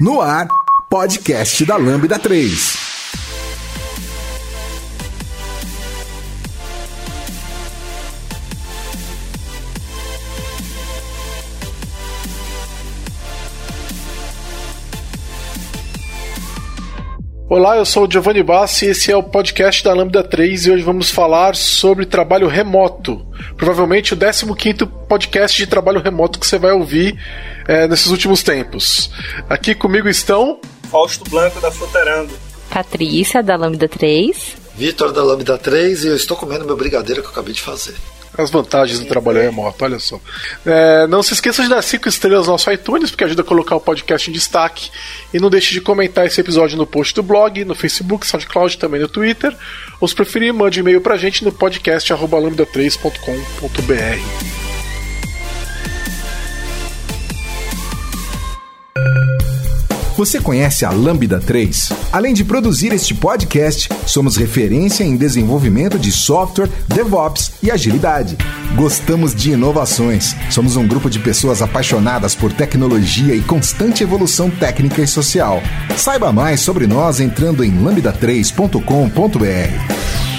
No ar, podcast da Lambda 3. Olá, eu sou o Giovanni Bassi e esse é o podcast da Lambda 3 e hoje vamos falar sobre trabalho remoto. Provavelmente o 15 podcast de trabalho remoto que você vai ouvir é, nesses últimos tempos. Aqui comigo estão. Fausto Blanco da Fluterando. Patrícia da Lambda 3. Vitor da Lambda 3 e eu estou comendo meu brigadeiro que eu acabei de fazer. As vantagens do trabalho remoto, olha só. É, não se esqueça de dar 5 estrelas no nosso iTunes, porque ajuda a colocar o podcast em destaque. E não deixe de comentar esse episódio no post do blog, no Facebook, SoundCloud, também no Twitter. Ou se preferir, mande e-mail pra gente no podcast lambda3.com.br. Você conhece a Lambda 3? Além de produzir este podcast, somos referência em desenvolvimento de software, DevOps e agilidade. Gostamos de inovações. Somos um grupo de pessoas apaixonadas por tecnologia e constante evolução técnica e social. Saiba mais sobre nós entrando em lambda3.com.br.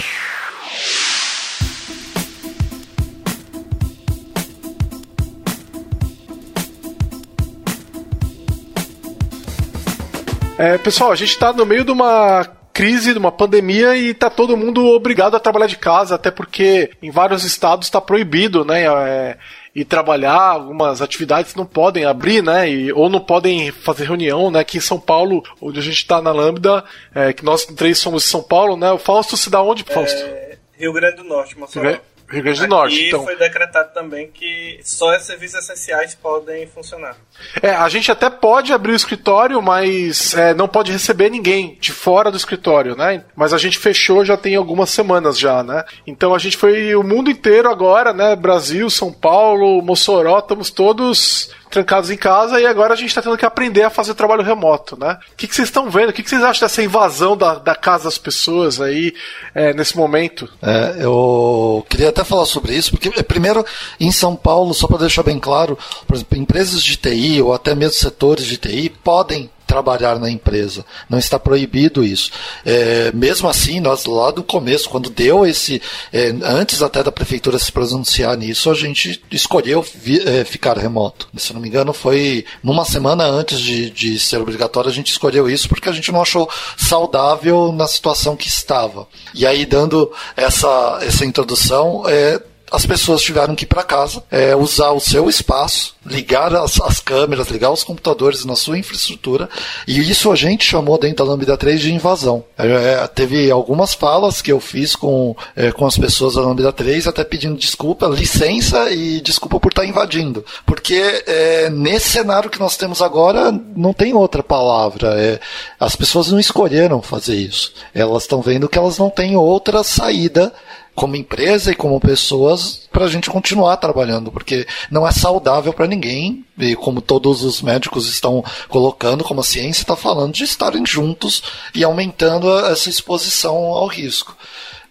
É, pessoal, a gente está no meio de uma crise, de uma pandemia e tá todo mundo obrigado a trabalhar de casa, até porque em vários estados está proibido, né? É, e trabalhar, algumas atividades não podem abrir, né? E, ou não podem fazer reunião, né? Aqui em São Paulo, onde a gente está na Lambda, é, que nós três somos de São Paulo, né? O Fausto se dá onde, Fausto? É, Rio Grande do Norte, Mossoró. Rio Grande do Norte. E então. foi decretado também que só serviços essenciais podem funcionar. É, a gente até pode abrir o escritório, mas é, não pode receber ninguém de fora do escritório, né? Mas a gente fechou já tem algumas semanas já, né? Então a gente foi o mundo inteiro agora, né? Brasil, São Paulo, Mossoró, estamos todos trancados em casa e agora a gente está tendo que aprender a fazer trabalho remoto, né? O que, que vocês estão vendo? O que, que vocês acham dessa invasão da, da casa das pessoas aí é, nesse momento? É, eu queria até falar sobre isso, porque primeiro em São Paulo, só para deixar bem claro, por exemplo, empresas de TI ou até mesmo setores de TI podem trabalhar na empresa. Não está proibido isso. É, mesmo assim, nós lá do começo, quando deu esse. É, antes até da prefeitura se pronunciar nisso, a gente escolheu vi, é, ficar remoto. Se não me engano, foi numa semana antes de, de ser obrigatório, a gente escolheu isso porque a gente não achou saudável na situação que estava. E aí, dando essa, essa introdução, é, as pessoas tiveram que ir para casa, é, usar o seu espaço, ligar as, as, câmeras, ligar os computadores na sua infraestrutura, e isso a gente chamou dentro da Lambda 3 de invasão. É, é, teve algumas falas que eu fiz com, é, com as pessoas da Lambda 3, até pedindo desculpa, licença e desculpa por estar invadindo. Porque é, nesse cenário que nós temos agora, não tem outra palavra. É, as pessoas não escolheram fazer isso. Elas estão vendo que elas não têm outra saída como empresa e como pessoas para a gente continuar trabalhando, porque não é saudável para ninguém, e como todos os médicos estão colocando, como a ciência está falando, de estarem juntos e aumentando essa exposição ao risco.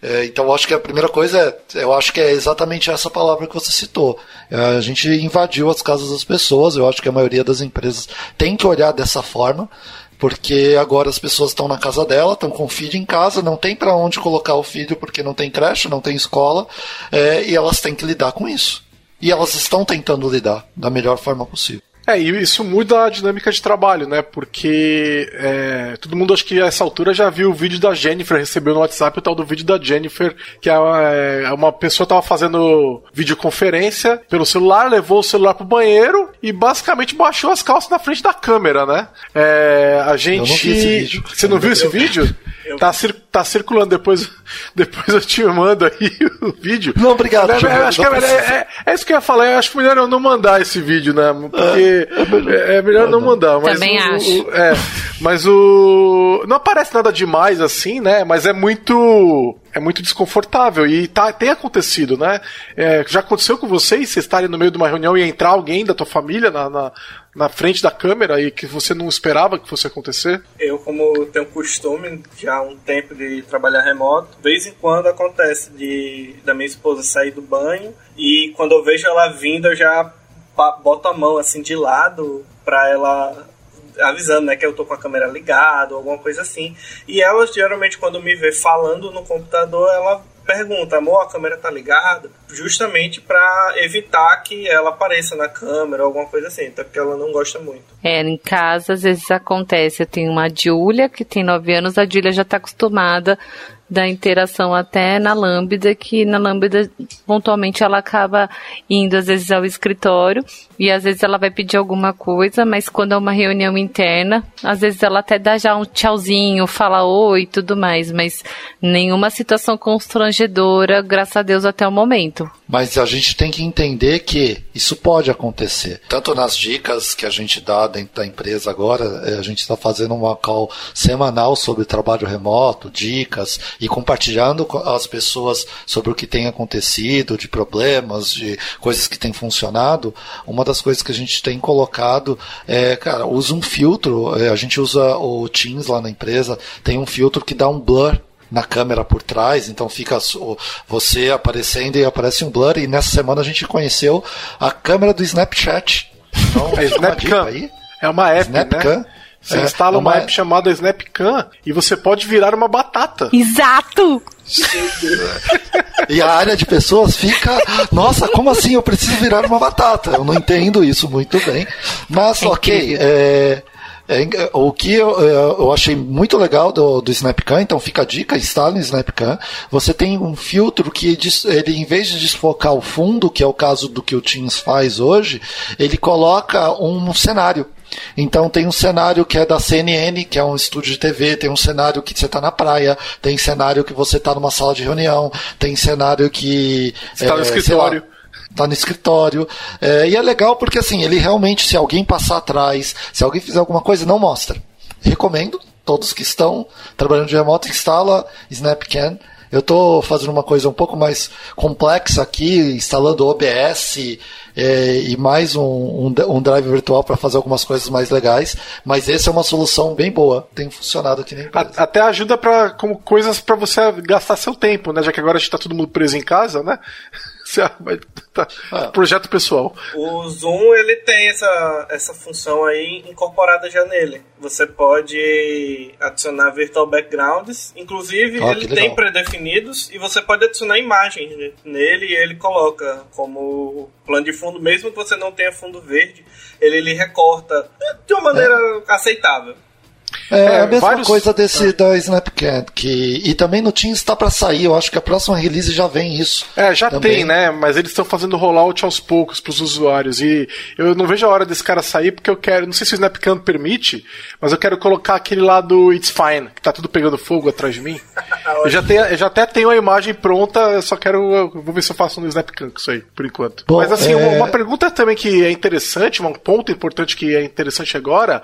É, então, acho que a primeira coisa é, eu acho que é exatamente essa palavra que você citou. É, a gente invadiu as casas das pessoas, eu acho que a maioria das empresas tem que olhar dessa forma porque agora as pessoas estão na casa dela, estão com o filho em casa, não tem para onde colocar o filho porque não tem creche, não tem escola, é, e elas têm que lidar com isso. E elas estão tentando lidar da melhor forma possível. É, e isso muda a dinâmica de trabalho, né? Porque é, todo mundo acho que a essa altura já viu o vídeo da Jennifer, recebeu no WhatsApp o tal do vídeo da Jennifer, que é uma, é, uma pessoa tava fazendo videoconferência pelo celular, levou o celular pro banheiro e basicamente baixou as calças na frente da câmera, né? É, a gente. Você não viu esse vídeo? Tá, cir tá circulando depois, depois eu te mando aí o vídeo. Não, obrigado. É, é, acho que é, é, é, isso que eu ia falar. Eu acho melhor eu não mandar esse vídeo, né? Porque é, melhor, é melhor não mandar. Mas Também o, acho. O, é, mas o. Não aparece nada demais assim, né? Mas é muito. É muito desconfortável. E tá, tem acontecido, né? É, já aconteceu com vocês? Vocês estarem no meio de uma reunião e entrar alguém da tua família na, na, na frente da câmera e que você não esperava que fosse acontecer? Eu, como tenho costume já há um tempo de trabalhar remoto, de vez em quando acontece de da minha esposa sair do banho e quando eu vejo ela vindo eu já boto a mão assim de lado para ela avisando, né, que eu tô com a câmera ligada alguma coisa assim. E ela geralmente quando me vê falando no computador, ela pergunta, amor, a câmera tá ligada? Justamente para evitar que ela apareça na câmera alguma coisa assim, até porque ela não gosta muito. É, em casa às vezes acontece. Eu tenho uma Júlia que tem 9 anos, a Júlia já tá acostumada da interação até na Lambda, que na Lambda pontualmente ela acaba indo às vezes ao escritório e às vezes ela vai pedir alguma coisa, mas quando é uma reunião interna, às vezes ela até dá já um tchauzinho, fala oi e tudo mais, mas nenhuma situação constrangedora, graças a Deus até o momento. Mas a gente tem que entender que isso pode acontecer. Tanto nas dicas que a gente dá dentro da empresa agora, eh, a gente está fazendo uma call semanal sobre trabalho remoto, dicas, e compartilhando com as pessoas sobre o que tem acontecido, de problemas, de coisas que têm funcionado. Uma das coisas que a gente tem colocado é, cara, usa um filtro, eh, a gente usa o Teams lá na empresa, tem um filtro que dá um blur na câmera por trás, então fica você aparecendo e aparece um blur. E nessa semana a gente conheceu a câmera do Snapchat. Então, é Snapcam. Aí. É uma app, Snapcam. né? Você é, instala é uma... uma app chamada Snapcam e você pode virar uma batata. Exato! e a área de pessoas fica, nossa, como assim eu preciso virar uma batata? Eu não entendo isso muito bem. Mas, é ok, é, é, o que eu, é, eu, achei muito legal do, do Snapcam, então fica a dica, instale o Snapcam. Você tem um filtro que ele, em vez de desfocar o fundo, que é o caso do que o Teams faz hoje, ele coloca um cenário. Então tem um cenário que é da CNN, que é um estúdio de TV, tem um cenário que você está na praia, tem cenário que você está numa sala de reunião, tem cenário que. Você está é, no escritório tá no escritório. É, e é legal porque assim, ele realmente, se alguém passar atrás, se alguém fizer alguma coisa, não mostra. Recomendo, todos que estão trabalhando de remoto, instala Snapcan. Eu estou fazendo uma coisa um pouco mais complexa aqui, instalando OBS é, e mais um, um, um drive virtual para fazer algumas coisas mais legais. Mas essa é uma solução bem boa, tem funcionado aqui na empresa. Até ajuda para como coisas para você gastar seu tempo, né? Já que agora a gente está todo mundo preso em casa, né? Tá. Ah. Projeto pessoal. O Zoom ele tem essa, essa função aí incorporada já nele. Você pode adicionar virtual backgrounds, inclusive oh, ele tem pré-definidos e você pode adicionar imagens nele e ele coloca como plano de fundo, mesmo que você não tenha fundo verde, ele, ele recorta de uma maneira é. aceitável. É, é, a mesma vários... coisa desse da Snapchat, que e também no Teams está para sair. Eu acho que a próxima release já vem isso. É, já também. tem, né? Mas eles estão fazendo rollout aos poucos para os usuários e eu não vejo a hora desse cara sair porque eu quero, não sei se o Snapchat permite, mas eu quero colocar aquele lá do It's Fine, que tá tudo pegando fogo atrás de mim. eu já tenho, eu já até tenho a imagem pronta, eu só quero, vou ver se eu faço no Snapchat com isso aí, por enquanto. Bom, mas assim, é... uma, uma pergunta também que é interessante, um ponto importante que é interessante agora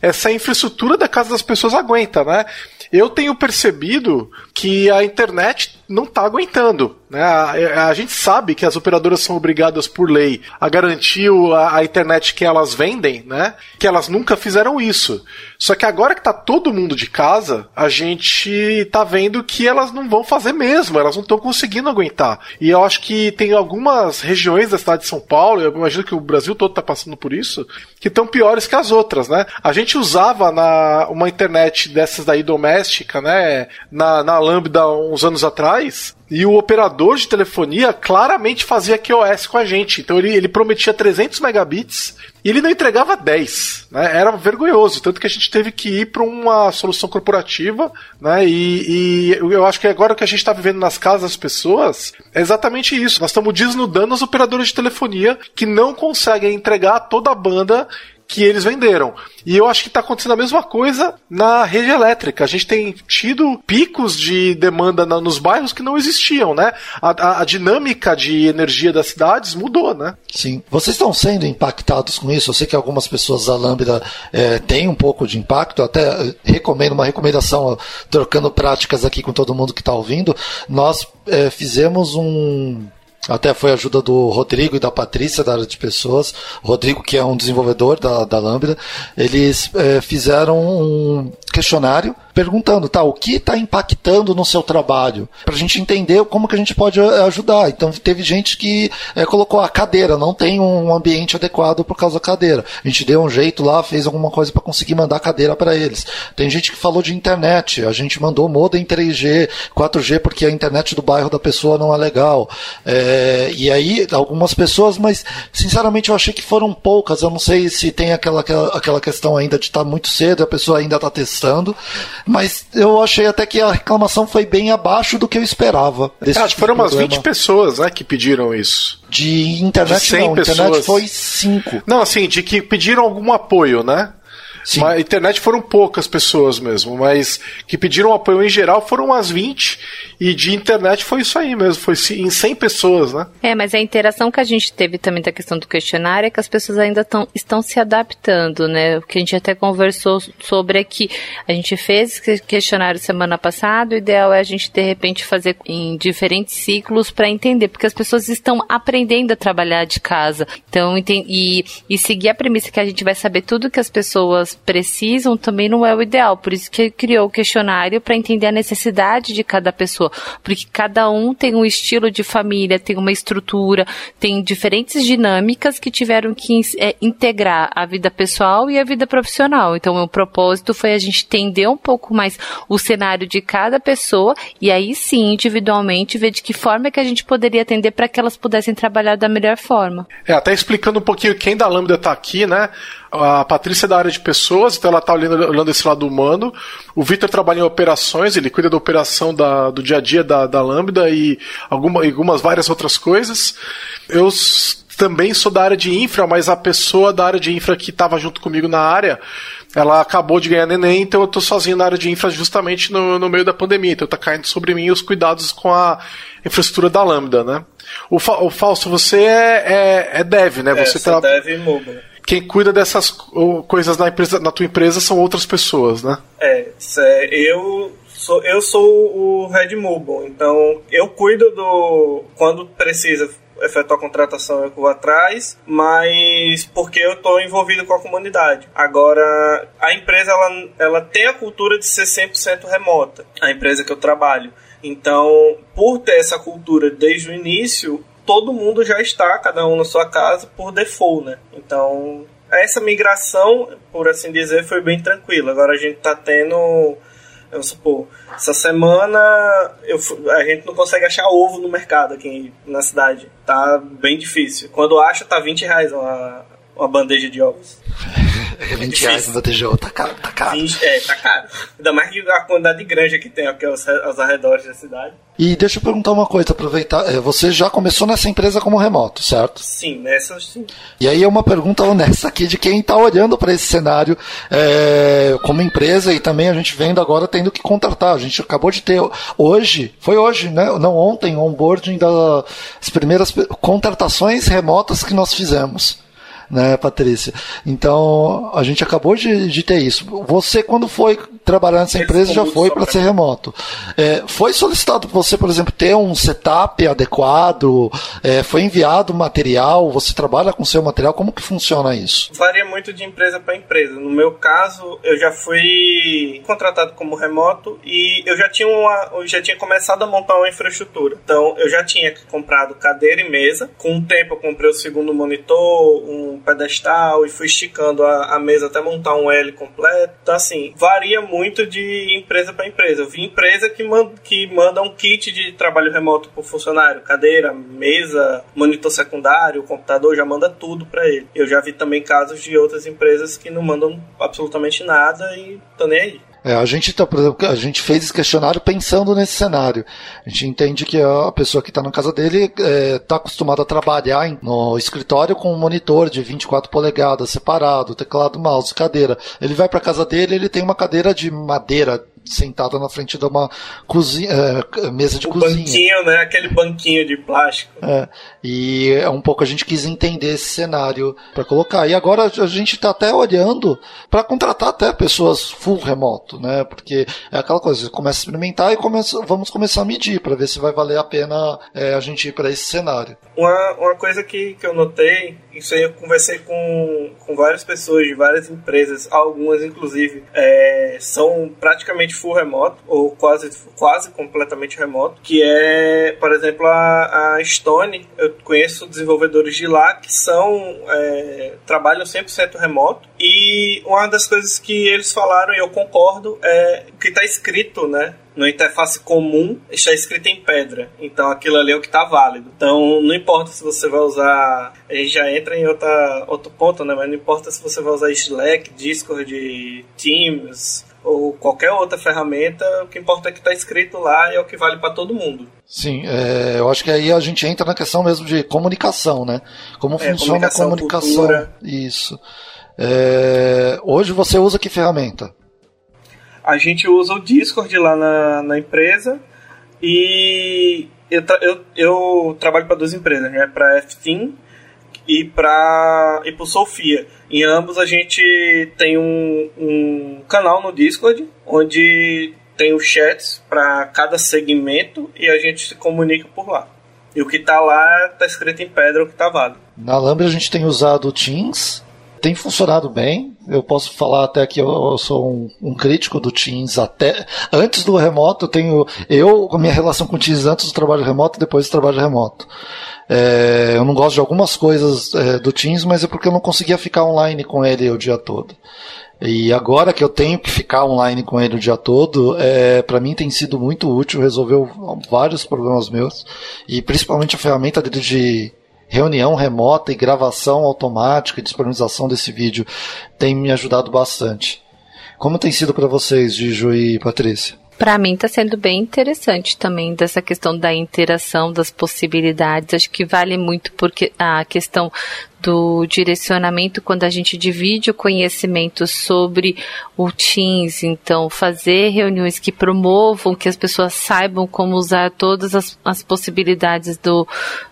essa infraestrutura da casa das pessoas aguenta, né? Eu tenho percebido que a internet não está aguentando. Né? A, a, gente sabe que as operadoras são obrigadas por lei a garantir a, a, internet que elas vendem, né? que elas nunca fizeram isso. Só que agora que está todo mundo de casa, a gente está vendo que elas não vão fazer mesmo, elas não estão conseguindo aguentar. E eu acho que tem algumas regiões da cidade de São Paulo, eu imagino que o Brasil todo está passando por isso, que estão piores que as outras. Né? A gente usava na, uma internet dessas daí doméstica, né? na, na Lambda uns anos atrás, e o operador de telefonia claramente fazia QoS com a gente. Então ele, ele prometia 300 megabits e ele não entregava 10. Né? Era vergonhoso. Tanto que a gente teve que ir para uma solução corporativa. Né? E, e, eu acho que agora o que a gente está vivendo nas casas das pessoas é exatamente isso. Nós estamos desnudando os operadores de telefonia que não conseguem entregar toda a banda que eles venderam. E eu acho que está acontecendo a mesma coisa na rede elétrica. A gente tem tido picos de demanda na, nos bairros que não existiam, né? A, a, a, dinâmica de energia das cidades mudou, né? Sim. Vocês estão sendo impactados com isso? Eu sei que algumas pessoas da Lambda é, têm um pouco de impacto. Até eh, recomendo uma recomendação, trocando práticas aqui com todo mundo que está ouvindo. Nós é, fizemos um até foi ajuda do Rodrigo e da Patrícia, da área de pessoas. Rodrigo, que é um desenvolvedor da, da Lambda, eles é, fizeram um. questionário perguntando, tá, o que está impactando no seu trabalho? Para a gente entender como que a gente pode eh, ajudar. Então, teve gente que é, colocou a cadeira, não tem um ambiente adequado por causa da cadeira. A gente deu um jeito lá, fez alguma coisa para conseguir mandar a cadeira para eles. Tem gente que falou de internet, a gente mandou modem 3G, 4G, porque a internet do bairro da pessoa não é legal. É, e aí, algumas pessoas, mas sinceramente eu achei que foram poucas. Eu não sei se tem aquela, aquela, aquela questão ainda de estar tá muito cedo, a pessoa ainda está testando. Mas eu achei até que a reclamação foi bem abaixo do que eu esperava. Desse Acho tipo foram umas 20 pessoas né, que pediram isso. De internet, de 100 não. Pessoas. Internet foi 5. Não, assim, de que pediram algum apoio, né? Sim. Mas, internet foram poucas pessoas mesmo, mas que pediram apoio em geral foram umas 20 e de internet foi isso aí mesmo, foi em 100 pessoas, né? É, mas a interação que a gente teve também da questão do questionário é que as pessoas ainda tão, estão se adaptando, né? O que a gente até conversou sobre é que a gente fez esse questionário semana passada, o ideal é a gente de repente fazer em diferentes ciclos para entender, porque as pessoas estão aprendendo a trabalhar de casa. Então, e, e seguir a premissa que a gente vai saber tudo que as pessoas precisam também não é o ideal. Por isso que criou o questionário para entender a necessidade de cada pessoa, porque cada um tem um estilo de família, tem uma estrutura, tem diferentes dinâmicas que tiveram que é, integrar a vida pessoal e a vida profissional. Então, o propósito foi a gente entender um pouco mais o cenário de cada pessoa e aí sim, individualmente, ver de que forma é que a gente poderia atender para que elas pudessem trabalhar da melhor forma. É, até explicando um pouquinho quem da Lambda está aqui, né? A Patrícia é da área de pessoas, então ela está olhando, olhando esse lado humano. O Vitor trabalha em operações, ele cuida da operação da, do dia a dia da, da Lambda e alguma, algumas várias outras coisas. Eu também sou da área de infra, mas a pessoa da área de infra que estava junto comigo na área, ela acabou de ganhar neném, então eu estou sozinho na área de infra justamente no, no meio da pandemia. Então está caindo sobre mim os cuidados com a infraestrutura da Lambda, né? O, Fa o Fausto, você é, é, é dev, né? É, você tra... dev mobile quem cuida dessas coisas na, empresa, na tua empresa são outras pessoas, né? É, eu sou, eu sou o Red Mobile, então eu cuido do. Quando precisa efetuar a contratação eu vou atrás, mas porque eu estou envolvido com a comunidade. Agora, a empresa ela, ela tem a cultura de ser 100% remota, a empresa que eu trabalho. Então, por ter essa cultura desde o início, todo mundo já está, cada um na sua casa, por default, né? Então, essa migração, por assim dizer, foi bem tranquila. Agora a gente está tendo, vamos supor, essa semana eu, a gente não consegue achar ovo no mercado aqui na cidade. Tá bem difícil. Quando acha, tá 20 reais uma, uma bandeja de ovos. 20 reais de ovos, tá caro, tá caro. 20, é, tá caro. Ainda mais que a quantidade de granja que tem aqui aos, aos arredores da cidade. E deixa eu perguntar uma coisa, aproveitar. É, você já começou nessa empresa como remoto, certo? Sim, nessa sim. E aí é uma pergunta honesta aqui de quem está olhando para esse cenário é, como empresa e também a gente vendo agora tendo que contratar. A gente acabou de ter hoje, foi hoje, né? Não ontem, onboarding das primeiras contratações remotas que nós fizemos né, Patrícia? Então, a gente acabou de, de ter isso. Você, quando foi trabalhar nessa empresa, já foi para ser remoto. É, foi solicitado para você, por exemplo, ter um setup adequado? É, foi enviado material? Você trabalha com seu material? Como que funciona isso? Varia muito de empresa para empresa. No meu caso, eu já fui contratado como remoto e eu já tinha, uma, eu já tinha começado a montar uma infraestrutura. Então, eu já tinha comprado cadeira e mesa. Com o tempo, eu comprei o segundo monitor, um pedestal e fui esticando a, a mesa até montar um L completo. Então, assim, varia muito de empresa para empresa. Eu vi empresa que, manda, que manda um kit de trabalho remoto para o funcionário: cadeira, mesa, monitor secundário, computador, já manda tudo para ele. Eu já vi também casos de outras empresas que não mandam absolutamente nada e estão nem aí. É, a gente tá, por exemplo, a gente fez esse questionário pensando nesse cenário. A gente entende que a pessoa que está na casa dele está é, tá acostumada a trabalhar no escritório com um monitor de 24 polegadas separado, teclado, mouse, cadeira. Ele vai para casa dele, ele tem uma cadeira de madeira sentada na frente de uma cozinha, é, mesa de o cozinha. banquinho, né? Aquele banquinho de plástico. É, e é um pouco a gente quis entender esse cenário para colocar. E agora a gente está até olhando para contratar até pessoas full remoto, né? Porque é aquela coisa, você começa a experimentar e começa, vamos começar a medir para ver se vai valer a pena é, a gente ir para esse cenário. Uma, uma coisa que, que eu notei, isso aí eu conversei com, com várias pessoas de várias empresas, algumas inclusive é, são praticamente full remoto, ou quase, quase completamente remoto, que é, por exemplo, a, a Stone, eu conheço desenvolvedores de lá que são, é, trabalham 100% remoto, e uma das coisas que eles falaram, e eu concordo, é que está escrito, né, no interface comum está escrito em pedra. Então aquilo ali é o que está válido. Então não importa se você vai usar. A gente já entra em outra, outro ponto, né? Mas não importa se você vai usar Slack, Discord, Teams ou qualquer outra ferramenta, o que importa é que está escrito lá e é o que vale para todo mundo. Sim, é, eu acho que aí a gente entra na questão mesmo de comunicação, né? Como é, funciona comunicação, a comunicação. Cultura. Isso. É, hoje você usa que ferramenta? A gente usa o Discord lá na, na empresa e eu, eu, eu trabalho para duas empresas, né? Para a FTeam e para e para Sofia. Em ambos a gente tem um, um canal no Discord onde tem os chats para cada segmento e a gente se comunica por lá. E o que está lá está escrito em pedra o que está válido. Na Lambda a gente tem usado o Teams tem funcionado bem. Eu posso falar até que eu, sou um, um, crítico do Teams até antes do remoto. Eu tenho eu a minha relação com o Teams antes do trabalho remoto, depois do trabalho remoto. É, eu não gosto de algumas coisas é, do Teams, mas é porque eu não conseguia ficar online com ele o dia todo. E agora que eu tenho que ficar online com ele o dia todo, é, para mim tem sido muito útil, resolveu vários problemas meus, e principalmente a ferramenta dele de reunião remota e gravação automática e disponibilização desse vídeo tem me ajudado bastante. Como tem sido para vocês, Gijo e Patrícia? Para mim está sendo bem interessante também dessa questão da interação, das possibilidades. Acho que vale muito porque a questão do direcionamento quando a gente divide o conhecimento sobre o Teams, então fazer reuniões que promovam, que as pessoas saibam como usar todas as, as possibilidades do,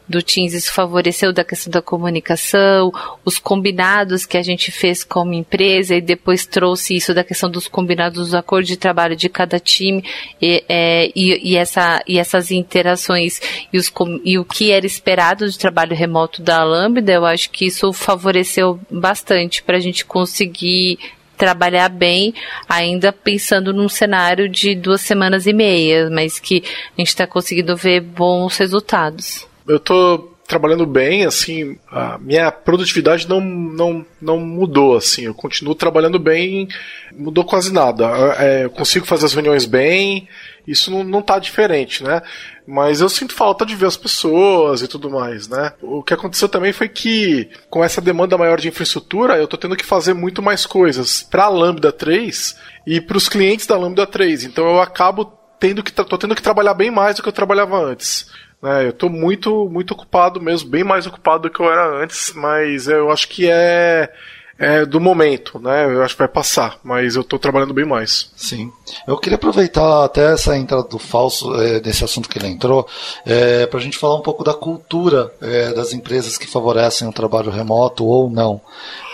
do Teams, isso favoreceu da questão da comunicação, os combinados que a gente fez como empresa e depois trouxe isso da questão dos combinados, dos acordos de trabalho de cada time e, é, e, e, essa, e essas interações e, os, e o que era esperado de trabalho remoto da Lambda, eu acho que isso favoreceu bastante para a gente conseguir trabalhar bem, ainda pensando num cenário de duas semanas e meia, mas que a gente está conseguindo ver bons resultados. Eu estou trabalhando bem, assim, a minha produtividade não, não, não mudou, assim, eu continuo trabalhando bem, mudou quase nada. É, eu consigo fazer as reuniões bem, isso não, não tá diferente, né? Mas eu sinto falta de ver as pessoas e tudo mais, né? O que aconteceu também foi que, com essa demanda maior de infraestrutura, eu tô tendo que fazer muito mais coisas para a Lambda 3 e para os clientes da Lambda 3. Então eu acabo tendo que tô tendo que trabalhar bem mais do que eu trabalhava antes. Né? Eu tô muito muito ocupado mesmo, bem mais ocupado do que eu era antes, mas eu acho que é é, do momento, né? Eu acho que vai passar, mas eu estou trabalhando bem mais. Sim. Eu queria aproveitar até essa entrada do falso, é, desse assunto que ele entrou, é, para a gente falar um pouco da cultura é, das empresas que favorecem o trabalho remoto ou não.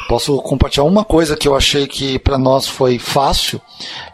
Posso compartilhar uma coisa que eu achei que para nós foi fácil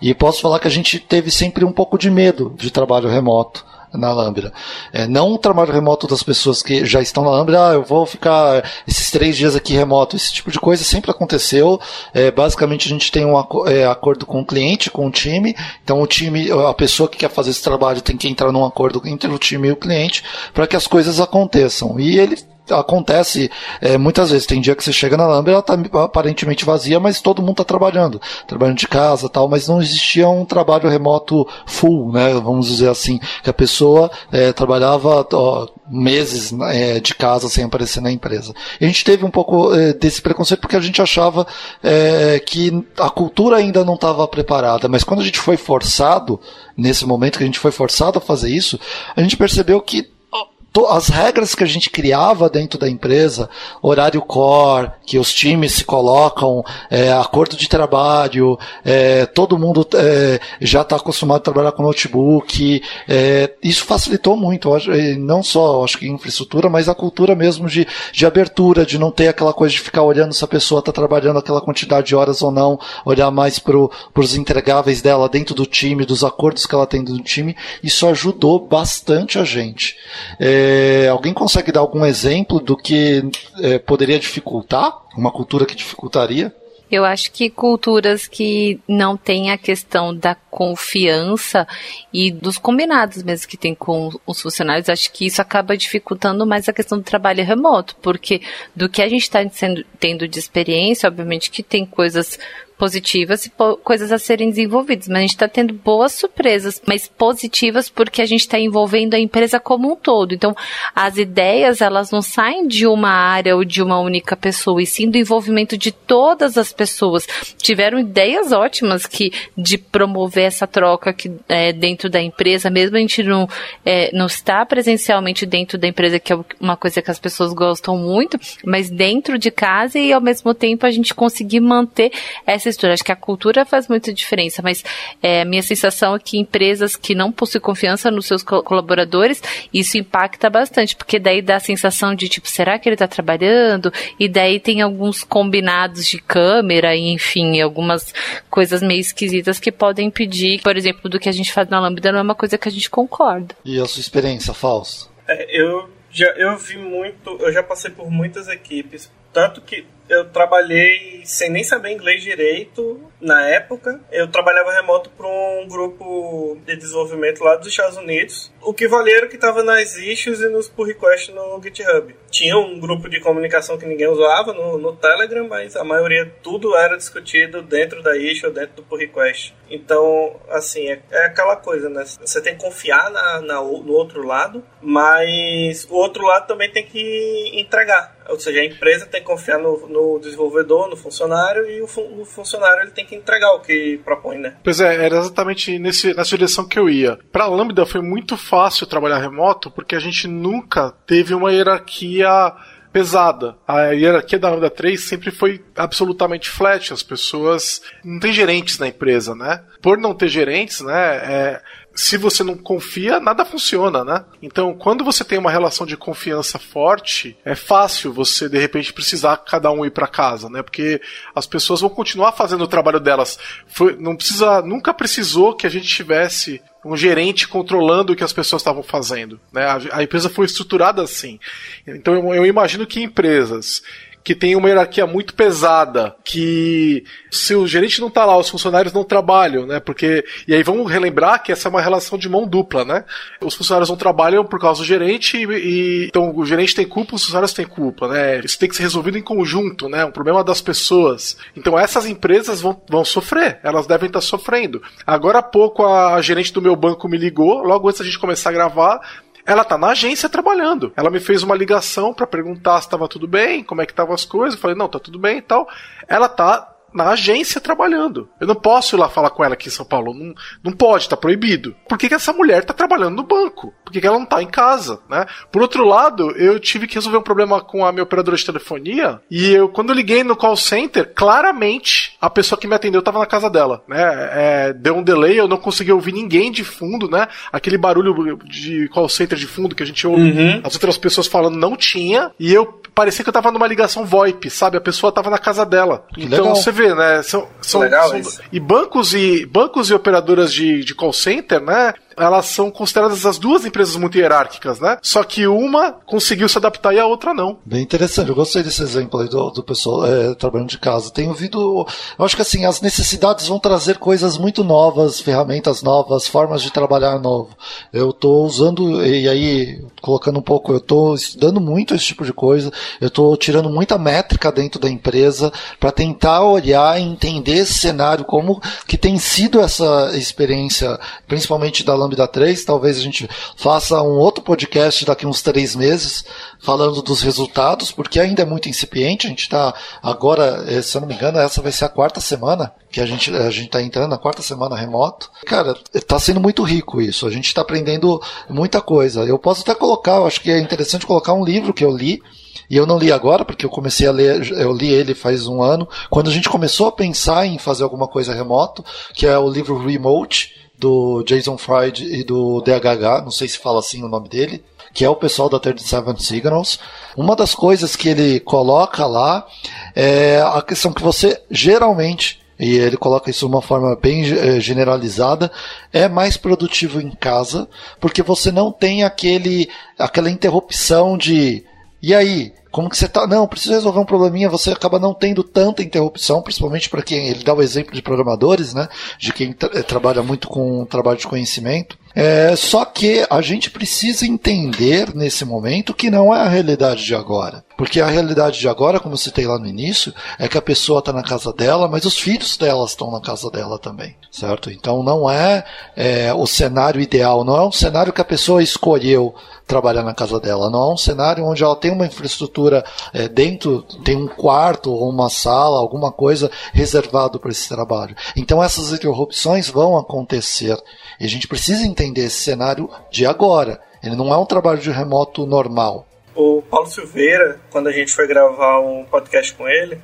e posso falar que a gente teve sempre um pouco de medo de trabalho remoto na Lambda. É, não o trabalho remoto das pessoas que já estão na Lambda, ah, eu vou ficar esses três dias aqui remoto. Esse tipo de coisa sempre aconteceu. É, basicamente, a gente tem um é, acordo com o cliente, com o time. Então, o time, a pessoa que quer fazer esse trabalho tem que entrar num acordo entre o time e o cliente para que as coisas aconteçam. E ele acontece é, muitas vezes. Tem dia que você chega na Lambda, ela está aparentemente vazia, mas todo mundo está trabalhando, trabalhando de casa tal, mas não existia um trabalho remoto full, né? Vamos dizer assim, que a pessoa é, trabalhava ó, meses é, de casa sem aparecer na empresa. E a gente teve um pouco é, desse preconceito porque a gente achava é, que a cultura ainda não estava preparada, mas quando a gente foi forçado, nesse momento que a gente foi forçado a fazer isso, a gente percebeu que as regras que a gente criava dentro da empresa, horário core, que os times se colocam, é, acordo de trabalho, é, todo mundo é, já está acostumado a trabalhar com notebook, é, isso facilitou muito, não só acho que infraestrutura, mas a cultura mesmo de, de abertura, de não ter aquela coisa de ficar olhando se a pessoa está trabalhando aquela quantidade de horas ou não, olhar mais para os entregáveis dela dentro do time, dos acordos que ela tem do time, isso ajudou bastante a gente. É, É, alguém consegue dar algum exemplo do que é, poderia dificultar? Uma cultura que dificultaria? Eu acho que culturas que não têm a questão da confiança e dos combinados mesmo que tem com os funcionários, acho que isso acaba dificultando mais a questão do trabalho remoto, porque do que a gente está tendo de experiência, obviamente que tem coisas positivas e coisas a serem desenvolvidas, mas a gente está tendo boas surpresas, mas positivas porque a gente está envolvendo a empresa como um todo. Então, as ideias elas não saem de uma área ou de uma única pessoa, e sim do envolvimento de todas as pessoas. Tiveram ideias ótimas que de promover essa troca que, é, dentro da empresa, mesmo a gente não, é, não está presencialmente dentro da empresa, que é uma coisa que as pessoas gostam muito, mas dentro de casa e ao mesmo tempo a gente conseguir manter essa estrutura. Acho que a cultura faz muita diferença, mas é, minha sensação é que empresas que não possuem confiança nos seus colaboradores, isso impacta bastante, porque daí dá a sensação de tipo, será que ele está trabalhando? E daí tem alguns combinados de câmera, enfim, algumas coisas meio esquisitas que podem impedir, por exemplo, do que a gente faz na Lambda não é uma coisa que a gente concorda. E a sua experiência, Falso? É, eu já eu vi muito, eu já passei por muitas equipes, tanto que eu trabalhei sem nem saber inglês direito na época. Eu trabalhava remoto para um grupo de desenvolvimento lá dos Estados Unidos. O que valia era que estava nas issues e nos pull requests no GitHub. Tinha um grupo de comunicação que ninguém usava no, no Telegram, mas a maioria tudo era discutido dentro da issue, dentro do pull request. Então, assim, é, é aquela coisa, né? Você tem que confiar na, na, no outro lado, mas o outro lado também tem que entregar. Ou seja, a empresa tem que confiar no, no desenvolvedor, no funcionário, e o, o, funcionário ele tem que entregar o que propõe, né? Pois é, era exatamente nesse, nessa direção que eu ia. Para Lambda foi muito fácil trabalhar remoto, porque a gente nunca teve uma hierarquia pesada. A hierarquia da Lambda 3 sempre foi absolutamente flat. As pessoas não tem gerentes na empresa, né? Por não ter gerentes, né? É, se você não confia, nada funciona, né? Então, quando você tem uma relação de confiança forte, é fácil você de repente precisar cada um ir para casa, né? Porque as pessoas vão continuar fazendo o trabalho delas. Foi, não precisa, nunca precisou que a gente tivesse um gerente controlando o que as pessoas estavam fazendo, né? A, a empresa foi estruturada assim. Então, eu, eu imagino que empresas que tem uma hierarquia muito pesada, que se o gerente não tá lá, os funcionários não trabalham, né? Porque e aí vamos relembrar que essa é uma relação de mão dupla, né? Os funcionários não trabalham por causa do gerente e, e então o gerente tem culpa, os funcionários têm culpa, né? Isso tem que ser resolvido em conjunto, né? Um problema das pessoas. Então essas empresas vão, vão sofrer, elas devem estar sofrendo. Agora há pouco a gerente do meu banco me ligou, logo antes da gente começar a gravar, ela tá na agência trabalhando. Ela me fez uma ligação para perguntar se estava tudo bem, como é que estavam as coisas. Eu falei, não, tá tudo bem e tal. Ela tá na agência trabalhando. Eu não posso ir lá falar com ela aqui em São Paulo. Não, não pode, tá proibido. Por que, que essa mulher tá trabalhando no banco? Por que, que ela não tá em casa, né? Por outro lado, eu tive que resolver um problema com a minha operadora de telefonia e eu, quando eu liguei no call center, claramente a pessoa que me atendeu tava na casa dela, né? É, deu um delay, eu não consegui ouvir ninguém de fundo, né? Aquele barulho de call center de fundo que a gente ouve uhum. as outras pessoas falando não tinha e eu parecia que eu tava numa ligação VoIP, sabe? A pessoa tava na casa dela. Que então legal. você vê, né? São, são, legal são, isso. e bancos e bancos e operadoras de, de call center, né? Elas são consideradas as duas empresas muito hierárquicas, né? Só que uma conseguiu se adaptar e a outra não. Bem interessante, eu gostei desse exemplo aí do, do pessoal é, trabalhando de casa. Tenho ouvido, eu acho que assim, as necessidades vão trazer coisas muito novas, ferramentas novas, formas de trabalhar novo. Eu estou usando, e aí, colocando um pouco, eu estou estudando muito esse tipo de coisa, eu estou tirando muita métrica dentro da empresa para tentar olhar e entender esse cenário, como que tem sido essa experiência, principalmente da Lambda 3. Talvez a gente faça um outro podcast daqui uns três meses falando dos resultados, porque ainda é muito incipiente. A gente está agora, eh, se eu não me engano, essa vai ser a quarta semana que a gente a gente está entrando na quarta semana remoto. Cara, está sendo muito rico isso. A gente está aprendendo muita coisa. Eu posso até colocar, eu acho que é interessante colocar um livro que eu li e eu não li agora, porque eu comecei a ler, eu li ele faz um ano, quando a gente começou a pensar em fazer alguma coisa remoto, que é o livro Remote, do Jason Fried e do DHH, não sei se fala assim o nome dele, que é o pessoal da 37 Signals. Uma das coisas que ele coloca lá é a questão que você geralmente e ele coloca isso de uma forma bem eh, generalizada, é mais produtivo em casa, porque você não tem aquele, aquela interrupção de e aí, como que você tá? Não, preciso resolver um probleminha, você acaba não tendo tanta interrupção, principalmente para quem ele dá o exemplo de programadores, né? De quem tra eh, trabalha muito com trabalho de conhecimento. É, só que a gente precisa entender nesse momento que não é a realidade de agora. Porque a realidade de agora, como eu citei lá no início, é que a pessoa está na casa dela, mas os filhos dela estão na casa dela também, certo? Então não é, é o cenário ideal, não é um cenário que a pessoa escolheu trabalhar na casa dela. Não é um cenário onde ela tem uma infraestrutura é, dentro, tem um quarto ou uma sala, alguma coisa reservado para esse trabalho. Então essas interrupções vão acontecer. E a gente precisa entender esse cenário de agora. Ele não é um trabalho de remoto normal. O Paulo Silveira, quando a gente foi gravar um podcast com ele,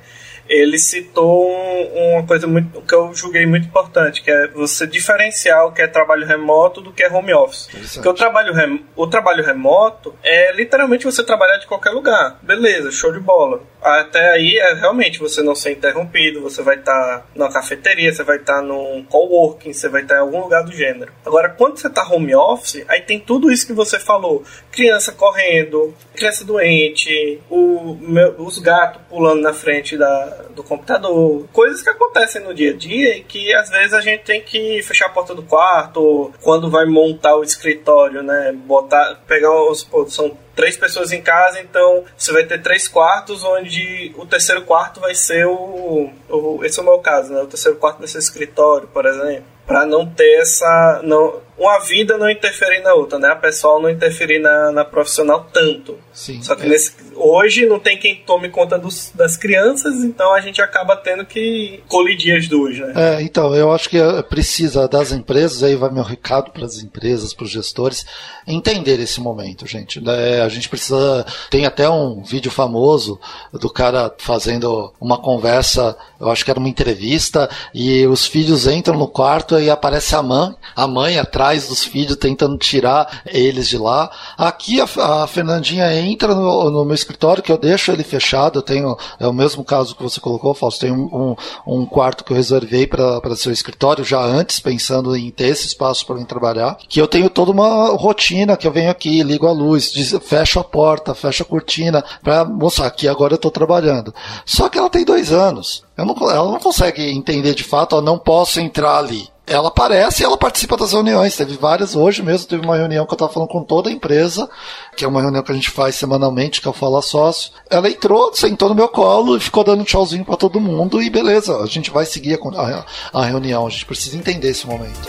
ele citou um, uma coisa muito, que eu julguei muito importante, que é você diferenciar o que é trabalho remoto do que é home office. Porque o trabalho, rem, o trabalho remoto é literalmente você trabalhar de qualquer lugar. Beleza, show de bola. Até aí é realmente você não ser interrompido, você vai estar tá na cafeteria, você vai estar tá num coworking, você vai estar tá em algum lugar do gênero. Agora, quando você está home office, aí tem tudo isso que você falou: criança correndo, criança doente, o, meu, os gatos pulando na frente da, do computador, coisas que acontecem no dia a dia e que às vezes a gente tem que fechar a porta do quarto, quando vai montar o escritório, né? Botar, pegar os. São três pessoas em casa, então você vai ter três quartos, onde o terceiro quarto vai ser o. o esse é o meu caso, né? O terceiro quarto vai ser o escritório, por exemplo. Para não ter essa. Não, uma vida não interferir na outra, né? A pessoal não interferir na, na profissional tanto. Sim, Só que é. nesse, hoje não tem quem tome conta dos, das crianças, então a gente acaba tendo que colidir as duas, né? É, então, eu acho que é, precisa das empresas, aí vai meu recado para as empresas, para os gestores, entender esse momento, gente. É, a gente precisa. Tem até um vídeo famoso do cara fazendo uma conversa, eu acho que era uma entrevista, e os filhos entram no quarto e aparece a mãe, a mãe atrás dos filhos tentando tirar eles de lá. Aqui a, a Fernandinha entra no, no, meu escritório, que eu deixo ele fechado. Eu tenho, é o mesmo caso que você colocou, Fausto. Tem um, um, quarto que eu reservei para seu escritório já antes, pensando em ter esse espaço para mim trabalhar. Que eu tenho toda uma rotina que eu venho aqui, ligo a luz, fecho a porta, fecho a cortina, para mostrar que agora eu estou trabalhando. Só que ela tem dois anos. Não, ela não consegue entender de fato, eu não posso entrar ali ela aparece e ela participa das reuniões. Teve várias, hoje mesmo teve uma reunião que eu estava falando com toda a empresa, que é uma reunião que a gente faz semanalmente, que é o Fala Sócio. Ela entrou, sentou no meu colo e ficou dando tchauzinho para todo mundo e beleza, a gente vai seguir a, a, a reunião, a gente precisa entender esse momento.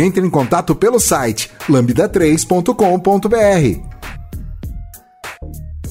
Entre em contato pelo site lambda3.com.br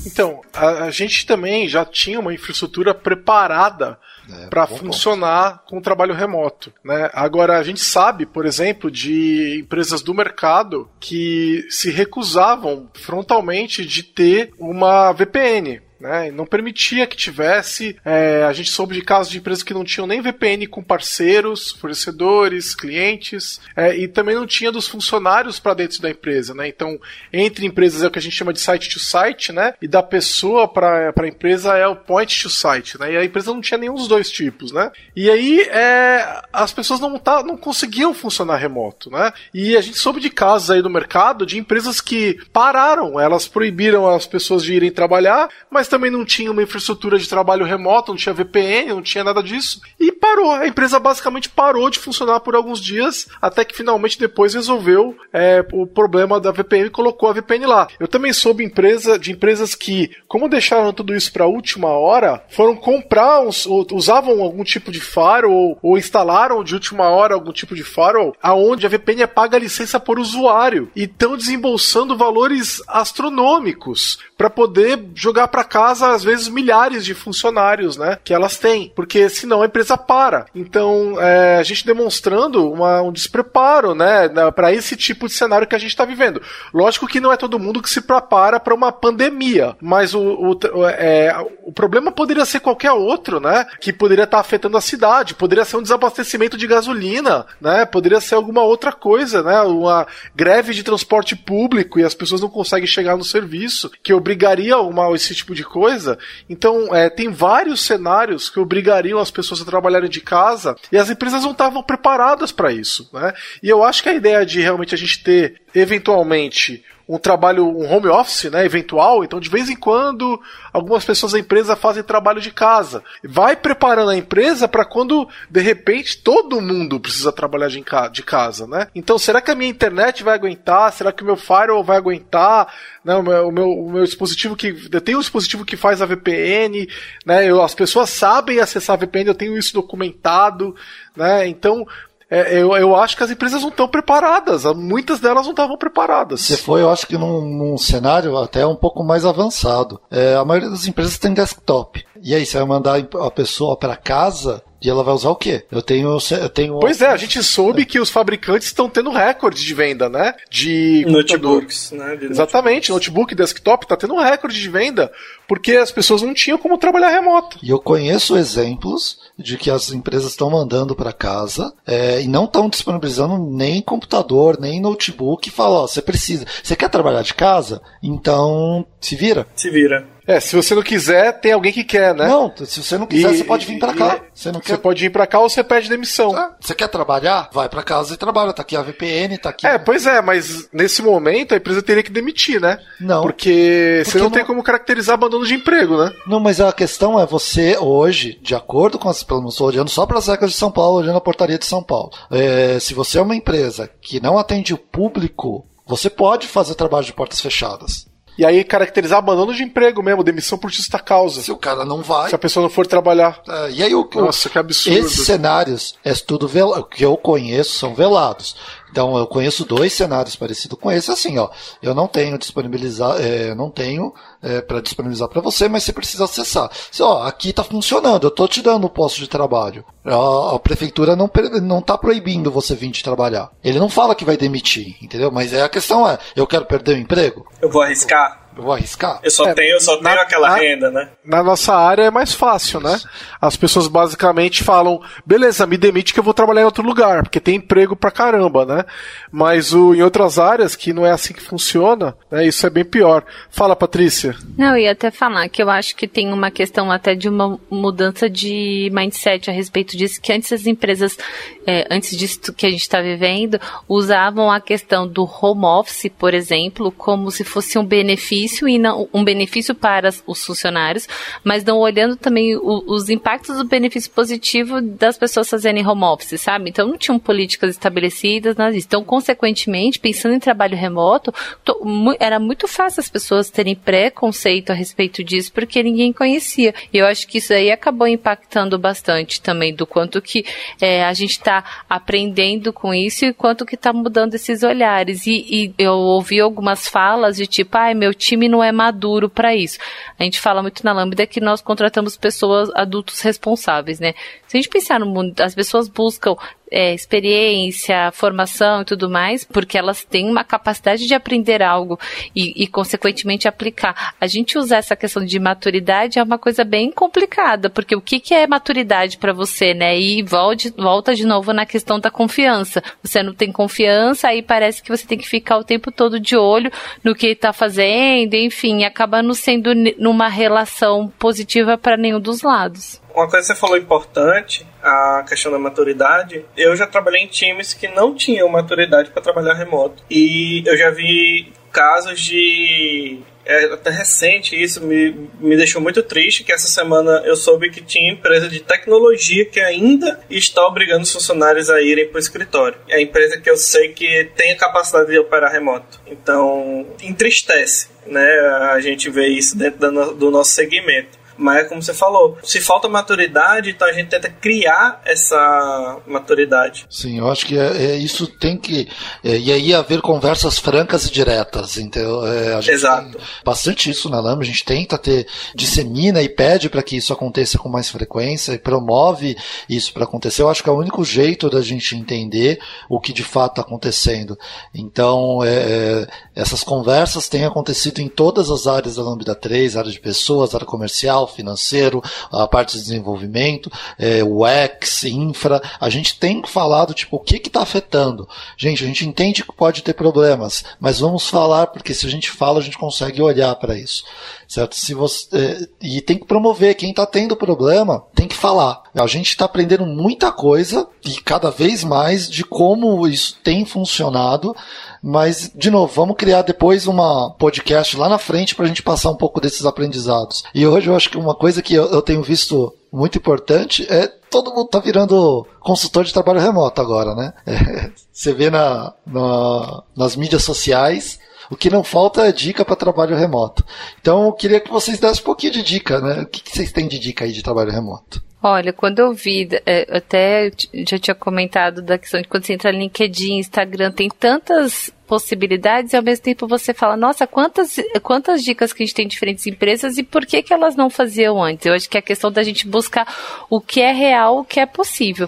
então, a, a, gente também já tinha uma infraestrutura preparada é, para funcionar ponto. com o trabalho remoto. Né? Agora, a gente sabe, por exemplo, de empresas do mercado que se recusavam frontalmente de ter uma VPN né? Não permitia que tivesse. É, a gente soube de casos de empresas que não tinham nem VPN com parceiros, fornecedores, clientes, é, e também não tinha dos funcionários para dentro da empresa, né? Então, entre empresas é o que a gente chama de site to site, né? E da pessoa para a empresa é o point to site, né? E a empresa não tinha nenhum dos dois tipos, né? E aí é, as pessoas não, tá, não conseguiam funcionar remoto, né? E a gente soube de casos aí no mercado de empresas que pararam, elas proibiram as pessoas de irem trabalhar, mas também não tinha uma infraestrutura de trabalho remoto, não tinha VPN, não tinha nada disso. E parou. A empresa basicamente parou de funcionar por alguns dias, até que finalmente depois resolveu é, o problema da VPN e colocou a VPN lá. Eu também soube empresa, de empresas que, como deixaram tudo isso para a última hora, foram comprar, uns, usavam algum tipo de firewall ou instalaram de última hora algum tipo de firewall, aonde a VPN é paga a licença por usuário e estão desembolsando valores astronômicos para poder jogar para cá casa, às vezes, milhares de funcionários, né? Que elas têm. Porque senão a empresa para. Então, é, a gente demonstrando uma, um despreparo, né? para esse tipo de cenário que a gente está vivendo. Lógico que não é todo mundo que se prepara para uma pandemia, mas o, o, é, o, problema poderia ser qualquer outro, né? Que poderia estar afetando a cidade, poderia ser um desabastecimento de gasolina, né? Poderia ser alguma outra coisa, né? Uma greve de transporte público e as pessoas não conseguem chegar no serviço, que obrigaria uma, esse tipo de coisa. Então, é, tem vários cenários que obrigariam as pessoas a trabalharem de casa e as empresas não estavam preparadas para isso, né? E eu acho que a ideia de realmente a gente ter eventualmente um trabalho, um home office, né, eventual, então de vez em quando algumas pessoas da empresa fazem trabalho de casa. Vai preparando a empresa para quando de repente todo mundo precisa trabalhar de, de casa, né? Então será que a minha internet vai aguentar? Será que o meu firewall vai aguentar? Né, o, meu, o, meu, o meu dispositivo que eu tenho um dispositivo que faz a VPN, né? Eu, as pessoas sabem acessar a VPN, eu tenho isso documentado, né? Então é, eu, eu acho que as empresas não estão preparadas. Muitas delas não estavam preparadas. Você foi, eu acho que num, num cenário até um pouco mais avançado. É, a maioria das empresas tem desktop. E aí, você vai mandar a pessoa para casa e ela vai usar o quê? Eu tenho. Eu tenho pois é, a gente soube é. que os fabricantes estão tendo recorde de venda, né? De notebooks, né? De Exatamente, notebook. notebook, desktop, está tendo um recorde de venda porque as pessoas não tinham como trabalhar remoto. E eu conheço exemplos de que as empresas estão mandando para casa é, e não estão disponibilizando nem computador, nem notebook e falam: ó, você precisa, você quer trabalhar de casa? Então se vira. Se vira. É, se você não quiser, tem alguém que quer, né? Não, se você não quiser, e, você pode vir para cá. Você, não quer... você pode vir para cá ou você pede demissão. Ah, você quer trabalhar? Vai para casa e trabalha. Tá aqui a VPN, tá aqui. É, pois é, mas nesse momento a empresa teria que demitir, né? Não. Porque, porque você não, não, tem como caracterizar abandono de emprego, né? Não, mas a questão é você hoje, de acordo com as, pelo menos olhando só para as regras de São Paulo, olhando a portaria de São Paulo. É, se você é uma empresa que não atende o público, você pode fazer trabalho de portas fechadas. E aí caracterizar abandono de emprego mesmo, demissão por justa causa. Se o cara não vai. Se a pessoa não for trabalhar. É, e aí o, Nossa, que absurdo. Esses cenários é tudo velado, que eu conheço são velados. Então eu conheço dois cenários parecidos com esse, assim, ó. Eu não tenho disponibilizar, é, não tenho é, para disponibilizar para você, mas você precisa acessar. Se, ó, aqui está funcionando, eu estou te dando o posto de trabalho. A, a, prefeitura não não está proibindo você vir de trabalhar. Ele não fala que vai demitir, entendeu? Mas é a questão é, eu quero perder o emprego? Eu vou arriscar. Eu vou arriscar? Eu só é, tenho, eu só na, tenho aquela na, renda, né? Na nossa área é mais fácil, né? Isso. né? As pessoas basicamente falam, beleza, me demite que eu vou trabalhar em outro lugar, porque tem emprego pra caramba, né? Mas o, em outras áreas, que não é assim que funciona, né, isso é bem pior. Fala, Patrícia. Não, eu ia até falar que eu acho que tem uma questão até de uma mudança de mindset a respeito disso, que antes as empresas, é, antes disso que a gente está vivendo, usavam a questão do home office, por exemplo, como se fosse um benefício benefício e não um benefício para os funcionários, mas não olhando também o, os impactos do benefício positivo das pessoas fazerem home office, sabe? Então não tinham políticas estabelecidas, nada disso. Então, consequentemente, pensando em trabalho remoto, to, mu, era muito fácil as pessoas terem preconceito a respeito disso, porque ninguém conhecia. E eu acho que isso aí acabou impactando bastante também do quanto que é, a gente está aprendendo com isso e quanto que está mudando esses olhares. E, e eu ouvi algumas falas de tipo, ai, ah, meu time não é maduro para isso. A gente fala muito na Lambda que nós contratamos pessoas, adultos responsáveis, né? Se a gente pensar no mundo, as pessoas buscam é, experiência, formação e tudo mais, porque elas têm uma capacidade de aprender algo e, e, consequentemente, aplicar. A gente usar essa questão de maturidade é uma coisa bem complicada, porque o que, que é maturidade para você, né? E volte, volta de novo na questão da confiança. Você não tem confiança, aí parece que você tem que ficar o tempo todo de olho no que está fazendo, enfim, acaba não sendo numa relação positiva para nenhum dos lados. Uma coisa que você falou importante, a questão da maturidade. Eu já trabalhei em times que não tinham maturidade para trabalhar remoto. E eu já vi casos de é até recente isso me, me deixou muito triste que essa semana eu soube que tinha empresa de tecnologia que ainda está obrigando os funcionários a irem para o escritório. É a empresa que eu sei que tem a capacidade de operar remoto. Então, entristece, né? A gente vê isso dentro do nosso segmento. Mas é como você falou, se falta maturidade, então a gente tenta criar essa maturidade. Sim, eu acho que é, é isso tem que. É, e aí haver conversas francas e diretas. Então, é, a gente Exato. Bastante isso na Lama, a gente tenta ter, dissemina e pede para que isso aconteça com mais frequência e promove isso para acontecer. Eu acho que é o único jeito da gente entender o que de fato está acontecendo. Então, é, é, essas conversas têm acontecido em todas as áreas da Lambda 3, área de pessoas, área comercial, financeiro, a parte de desenvolvimento, é, o X, infra. A gente tem falado, tipo, o que está afetando. Gente, a gente entende que pode ter problemas, mas vamos falar, porque se a gente fala, a gente consegue olhar para isso certo? Se você, é, e tem que promover. Quem está tendo problema tem que falar. A gente está aprendendo muita coisa e cada vez mais de como isso tem funcionado. Mas, de novo, vamos criar depois uma podcast lá na frente para a gente passar um pouco desses aprendizados. E hoje eu acho que uma coisa que eu, tenho visto muito importante é todo mundo tá virando consultor de trabalho remoto agora, né? É, você vê na, na, nas mídias sociais o que não falta é dica para trabalho remoto. Então, eu queria que vocês dessem um pouquinho de dica, né? O que, que vocês têm de dica aí de trabalho remoto? Olha, quando eu vi, é, até já tinha comentado da questão de quando você entra no LinkedIn, Instagram, tem tantas possibilidades e ao mesmo tempo você fala, nossa, quantas, quantas dicas que a gente tem em diferentes empresas e por que, que elas não faziam antes? Eu acho que é a questão da gente buscar o que é real, o que é possível.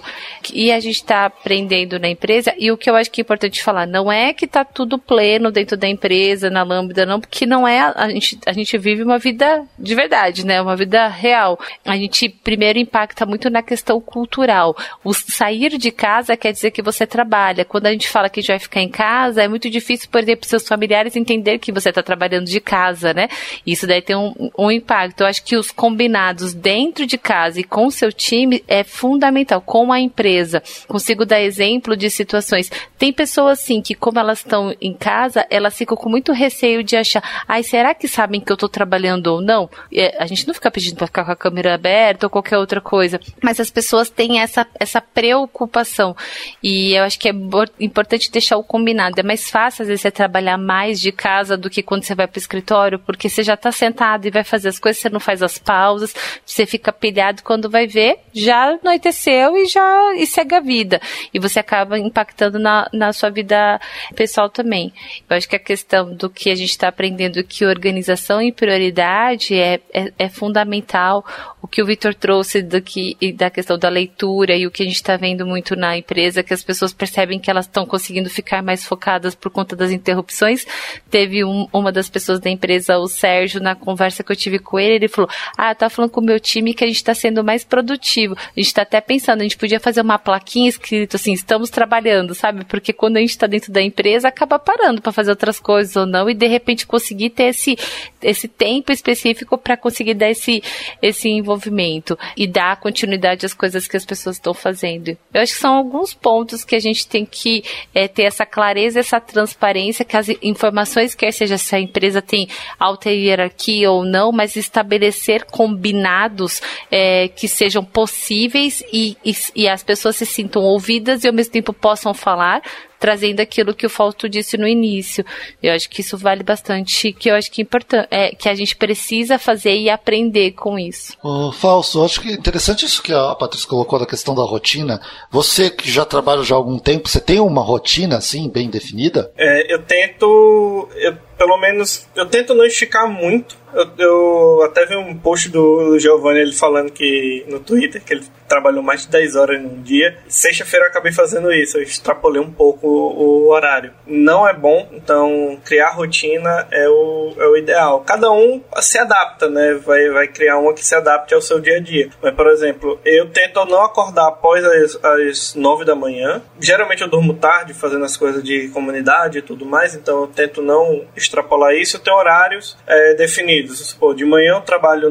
E a gente está aprendendo na empresa e o que eu acho que é importante falar, não é que está tudo pleno dentro da empresa, na Lambda, não, porque não é, a gente, a gente vive uma vida de verdade, né? Uma vida real. A gente primeiro impacta muito na questão cultural. O sair de casa quer dizer que você trabalha. Quando a gente fala que a gente vai ficar em casa, é muito difícil, por exemplo, seus familiares entender que você está trabalhando de casa, né? Isso daí tem um, um impacto. Eu acho que os combinados dentro de casa e com o seu time é fundamental, com a empresa. Consigo dar exemplo de situações. Tem pessoas, assim, que como elas estão em casa, elas ficam com muito receio de achar, ai, será que sabem que eu estou trabalhando ou não? É, a gente não fica pedindo para ficar com a câmera aberta ou qualquer outra coisa, mas as pessoas têm essa, essa preocupação. E eu acho que é importante deixar o combinado. É mais fácil fácil, às vezes, você trabalhar mais de casa do que quando você vai para o escritório, porque você já está sentado e vai fazer as coisas, você não faz as pausas, você fica pilhado quando vai ver, já anoiteceu e já e segue a vida. E você acaba impactando na, na sua vida pessoal também. Eu acho que a questão do que a gente está aprendendo que organização e prioridade é, é, é fundamental. O que o Vitor trouxe do que, da questão da leitura e o que a gente está vendo muito na empresa, que as pessoas percebem que elas estão conseguindo ficar mais focadas por conta das interrupções. Teve um, uma das pessoas da empresa, o Sérgio, na conversa que eu tive com ele, ele falou: Ah, eu tava falando com o meu time que a gente está sendo mais produtivo. A gente está até pensando, a gente podia fazer uma plaquinha escrito assim, estamos trabalhando, sabe? Porque quando a gente está dentro da empresa, acaba parando para fazer outras coisas ou não, e de repente conseguir ter esse, esse tempo específico para conseguir dar esse, esse envolvimento e dar continuidade às coisas que as pessoas estão fazendo. Eu acho que são alguns pontos que a gente tem que é, ter essa clareza, essa transparência, que as informações, quer seja se a empresa tem alta hierarquia ou não, mas estabelecer combinados é, que sejam possíveis e, e, e as pessoas se sintam ouvidas e ao mesmo tempo possam falar, trazendo aquilo que o Fausto disse no início. Eu acho que isso vale bastante, que eu acho que é importante, é, que a gente precisa fazer e aprender com isso. Ô, Fausto, acho que é interessante isso que a Patrícia colocou da questão da rotina. Você que já trabalha já há algum tempo, você tem uma rotina assim, bem definida? É, eu tento. Eu, pelo menos, eu tento não esticar muito eu, eu, até vi um post do Giovanni ele falando que no Twitter que ele trabalhou mais de 10 horas num dia. Sexta-feira eu acabei fazendo isso, eu extrapolei um pouco o, o, horário. Não é bom, então criar rotina é o, é o ideal. Cada um se adapta, né? Vai, vai criar uma que se adapte ao seu dia a dia. Mas, por exemplo, eu tento não acordar após as, as 9 da manhã. Geralmente eu durmo tarde fazendo as coisas de comunidade e tudo mais, então eu tento não extrapolar isso. Tenho horários é, definidos de manhã eu trabalho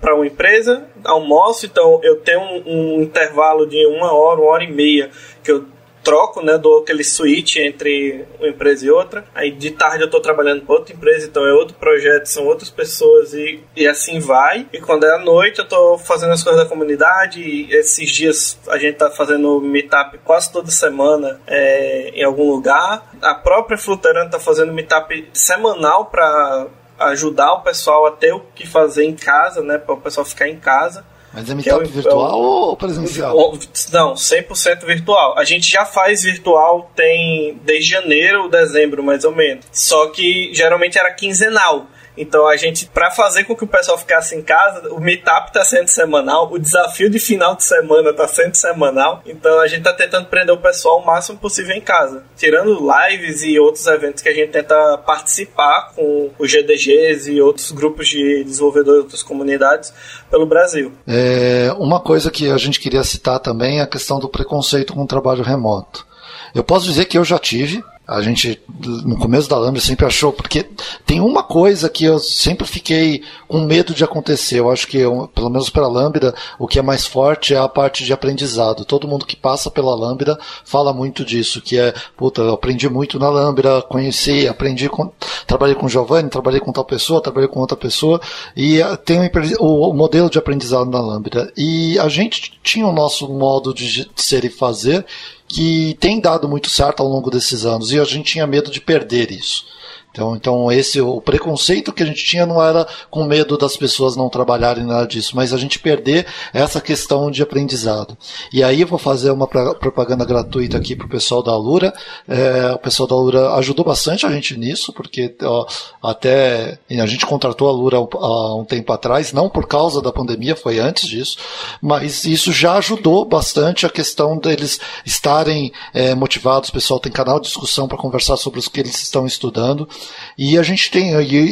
para uma empresa, almoço, então eu tenho um, um, intervalo de uma hora, uma hora e meia que eu troco, né, dou aquele switch entre uma empresa e outra. Aí de tarde eu estou trabalhando para outra empresa, então é outro projeto, são outras pessoas e, e assim vai. E quando é à noite eu estou fazendo as coisas da comunidade. Esses dias a gente está fazendo meetup quase toda semana é, em algum lugar. A própria Fluterano está fazendo meetup semanal para ajudar o pessoal a ter o que fazer em casa, né? Para o pessoal ficar em casa. Mas é meetup é virtual é ou presencial? Não, 100% virtual. A gente já faz virtual tem desde janeiro, dezembro mais ou menos. Só que geralmente era quinzenal. Então a gente, para fazer com que o pessoal ficasse em casa, o meetup tá sendo semanal, o desafio de final de semana tá sendo semanal. Então a gente tá tentando prender o pessoal o máximo possível em casa, tirando lives e outros eventos que a gente tenta participar com os GDGs e outros grupos de desenvolvedores de outras comunidades pelo Brasil. É, uma coisa que a gente queria citar também é a questão do preconceito com o trabalho remoto. Eu posso dizer que eu já tive, a gente, no começo da Lambda, sempre achou, porque tem uma coisa que eu sempre fiquei com medo de acontecer. Eu acho que, eu, pelo menos para a Lambda, o que é mais forte é a parte de aprendizado. Todo mundo que passa pela Lambda fala muito disso, que é, puta, eu aprendi muito na Lambda, conheci, aprendi com, trabalhei com Giovanni, trabalhei com tal pessoa, trabalhei com outra pessoa, e eh, tem o, o modelo de aprendizado na Lambda. E a gente tinha o nosso modo de ser e fazer, que tem dado muito certo ao longo desses anos e a gente tinha medo de perder isso. Então, então esse o preconceito que a gente tinha não era com medo das pessoas não trabalharem nada disso, mas a gente perder essa questão de aprendizado. E aí vou fazer uma propaganda gratuita aqui para o pessoal da Alura. É, o pessoal da Alura ajudou bastante a gente nisso, porque ó, até a gente contratou a Alura há um tempo atrás, não por causa da pandemia, foi antes disso, mas isso já ajudou bastante a questão deles estarem é, motivados. O pessoal tem canal de discussão para conversar sobre os que eles estão estudando. E a gente tem,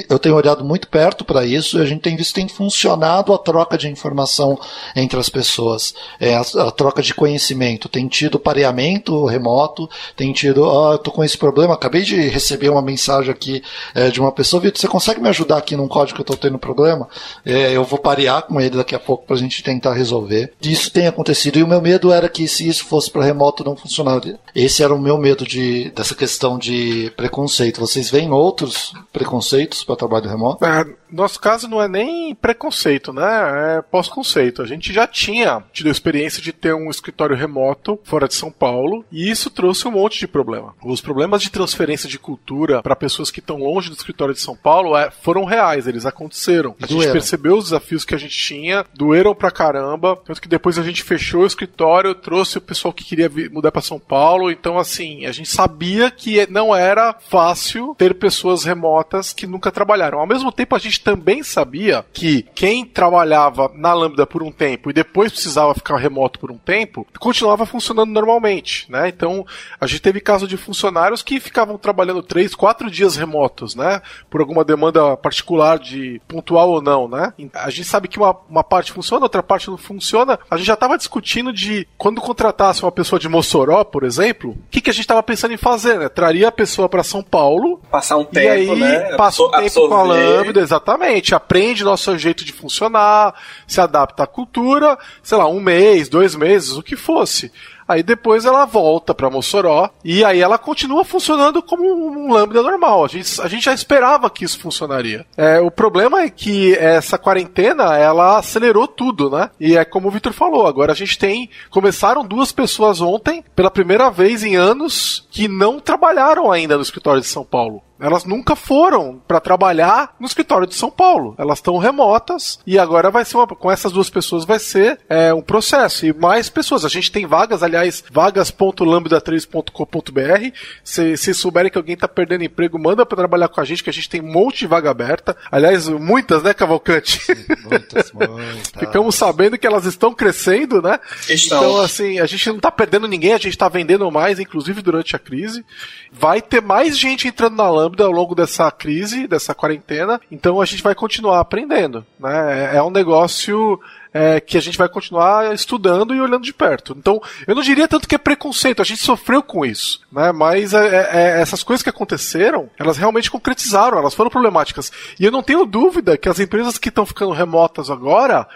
eu tenho olhado muito perto para isso, e a gente tem visto que tem funcionado a troca de informação entre as pessoas, é, a, a, troca de conhecimento. Tem tido pareamento remoto, tem tido, ah, eu tô com esse problema, acabei de receber uma mensagem aqui é, de uma pessoa, Vitor, você consegue me ajudar aqui num código que eu tô tendo problema? É, eu vou parear com ele daqui a pouco para a gente tentar resolver. Isso tem acontecido, e o meu medo era que se isso fosse para remoto não funcionaria. Esse era o meu medo de, dessa questão de preconceito. Vocês veem outros preconceitos para trabalho remoto? É, nosso caso não é nem preconceito, né? É pós-conceito. A gente já tinha tido a experiência de ter um escritório remoto fora de São Paulo e isso trouxe um monte de problema. Os problemas de transferência de cultura para pessoas que estão longe do escritório de São Paulo é, foram reais, eles aconteceram. A gente percebeu os desafios que a gente tinha, doeram pra caramba, tanto que depois a gente fechou o escritório, trouxe o pessoal que queria mudar para São Paulo, então assim, a gente sabia que não era fácil ter pessoas remotas que nunca trabalharam. Ao mesmo tempo, a gente também sabia que quem trabalhava na Lambda por um tempo e depois precisava ficar remoto por um tempo, continuava funcionando normalmente, né? Então, a gente teve caso de funcionários que ficavam trabalhando três, quatro dias remotos, né? Por alguma demanda particular de pontual ou não, né? A gente sabe que uma, uma parte funciona, outra parte não funciona. A gente já estava discutindo de quando contratasse uma pessoa de Mossoró, por exemplo, o que, que a gente estava pensando em fazer, né? Traria a pessoa para São Paulo. Passar um tempo, aí, né? Passa um tempo com a Lambda, exatamente. Aprende nosso jeito de funcionar, se adapta à cultura, sei lá, um mês, dois meses, o que fosse. Aí depois ela volta para Mossoró e aí ela continua funcionando como um lambda normal. A gente, a gente já esperava que isso funcionaria. É, o problema é que essa quarentena ela acelerou tudo, né? E é como o Victor falou, agora a gente tem começaram duas pessoas ontem pela primeira vez em anos que não trabalharam ainda no escritório de São Paulo. Elas nunca foram para trabalhar no escritório de São Paulo. Elas estão remotas e agora vai ser uma, com essas duas pessoas vai ser é, um processo e mais pessoas. A gente tem vagas, aliás, vagas.lambda3.com.br. Se, se souberem que alguém está perdendo emprego, manda para trabalhar com a gente, que a gente tem um monte de vaga aberta. Aliás, muitas, né, Cavalcante? Muitas, muitas. Ficamos sabendo que elas estão crescendo, né? Estão. Então, assim, a gente não está perdendo ninguém, a gente está vendendo mais, inclusive durante a crise. Vai ter mais gente entrando na Lambda Lambda ao longo dessa crise, dessa quarentena. Então a gente vai continuar aprendendo. Né? É, é um negócio é, que a gente vai continuar estudando e olhando de perto. Então, eu não diria tanto que é preconceito, a gente sofreu com isso, né? Mas é, é, é essas coisas que aconteceram, elas realmente concretizaram, elas foram problemáticas. E eu não tenho dúvida que as empresas que estão ficando remotas agora,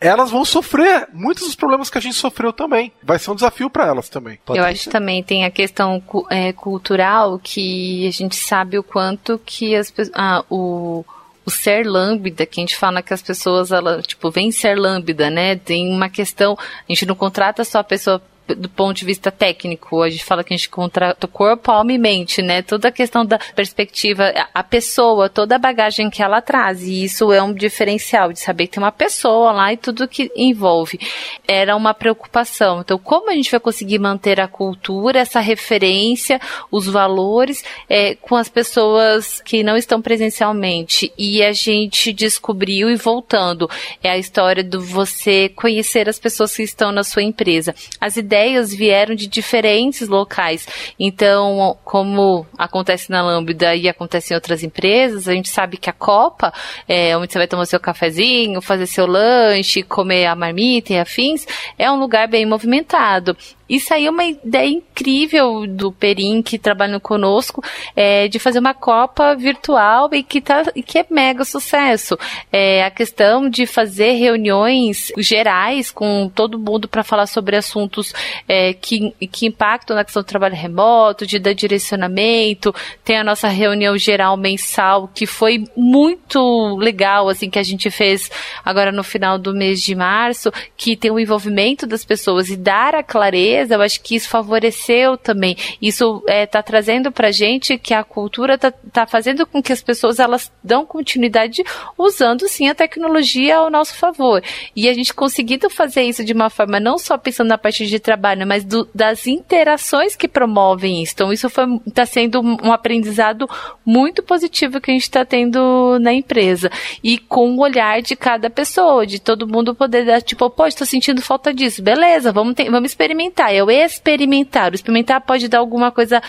elas vão sofrer muitos dos problemas que a gente sofreu também. Vai ser um desafio para elas também. Pode Eu acho que também tem a questão é, cultural que a gente sabe o quanto que as ah, o o ser lambda, que a gente fala que as pessoas, ela, tipo, vem ser lambda, né? Tem uma questão, a gente não contrata só a pessoa do ponto de vista técnico. A gente fala que a gente contrata corpo, alma e mente, né? Toda a questão da perspectiva, a pessoa, toda a bagagem que ela traz. E isso é um diferencial de saber que tem uma pessoa lá e tudo que envolve. Era uma preocupação. Então, como a gente vai conseguir manter a cultura, essa referência, os valores é, com as pessoas que não estão presencialmente? E a gente descobriu e voltando, é a história do você conhecer as pessoas que estão na sua empresa. As ideias vieram de diferentes locais. Então, como acontece na Lambda e acontece em outras empresas, a gente sabe que a Copa, é, onde você vai tomar seu cafezinho, fazer seu lanche, comer a marmita e afins, é um lugar bem movimentado. E saiu uma ideia incrível do Perim, que trabalha conosco, é, de fazer uma Copa virtual e que, tá, que é mega sucesso. É, a questão de fazer reuniões gerais com todo mundo para falar sobre assuntos é, que, que impactam na questão do trabalho remoto, de dar direcionamento. Tem a nossa reunião geral mensal, que foi muito legal, assim, que a gente fez agora no final do mês de março, que tem o envolvimento das pessoas e dar a clareza eu acho que isso favoreceu também. Isso está é, tá trazendo para gente que a cultura está tá fazendo com que as pessoas elas dão continuidade usando sim a tecnologia ao nosso favor. E a gente conseguindo fazer isso de uma forma não só pensando na parte de trabalho, mas do, das interações que promovem isso. Então isso está sendo um aprendizado muito positivo que a gente está tendo na empresa. E com o olhar de cada pessoa, de todo mundo poder dar, tipo, pô, estou sentindo falta disso. Beleza, vamos, vamos experimentar é o experimentar. O experimentar pode dar alguma coisa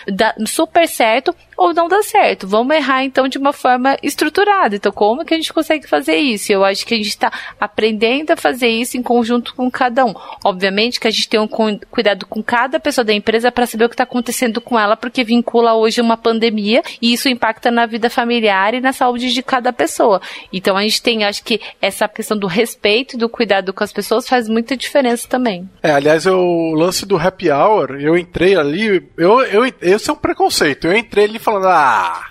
super certo ou não dar certo. Vamos errar então de uma forma estruturada. Então, como que a gente consegue fazer isso? Eu acho que a gente está aprendendo a fazer isso em conjunto com cada um. Obviamente que a gente tem um cuidado com cada pessoa da empresa para saber o que está acontecendo com ela, porque vincula hoje uma pandemia e isso impacta na vida familiar e na saúde de cada pessoa. Então, a gente tem, acho que essa questão do respeito e do cuidado com as pessoas faz muita diferença também. É, aliás, o lance do happy hour, eu entrei ali, eu, eu, esse é um preconceito. Eu entrei ali falando, ah,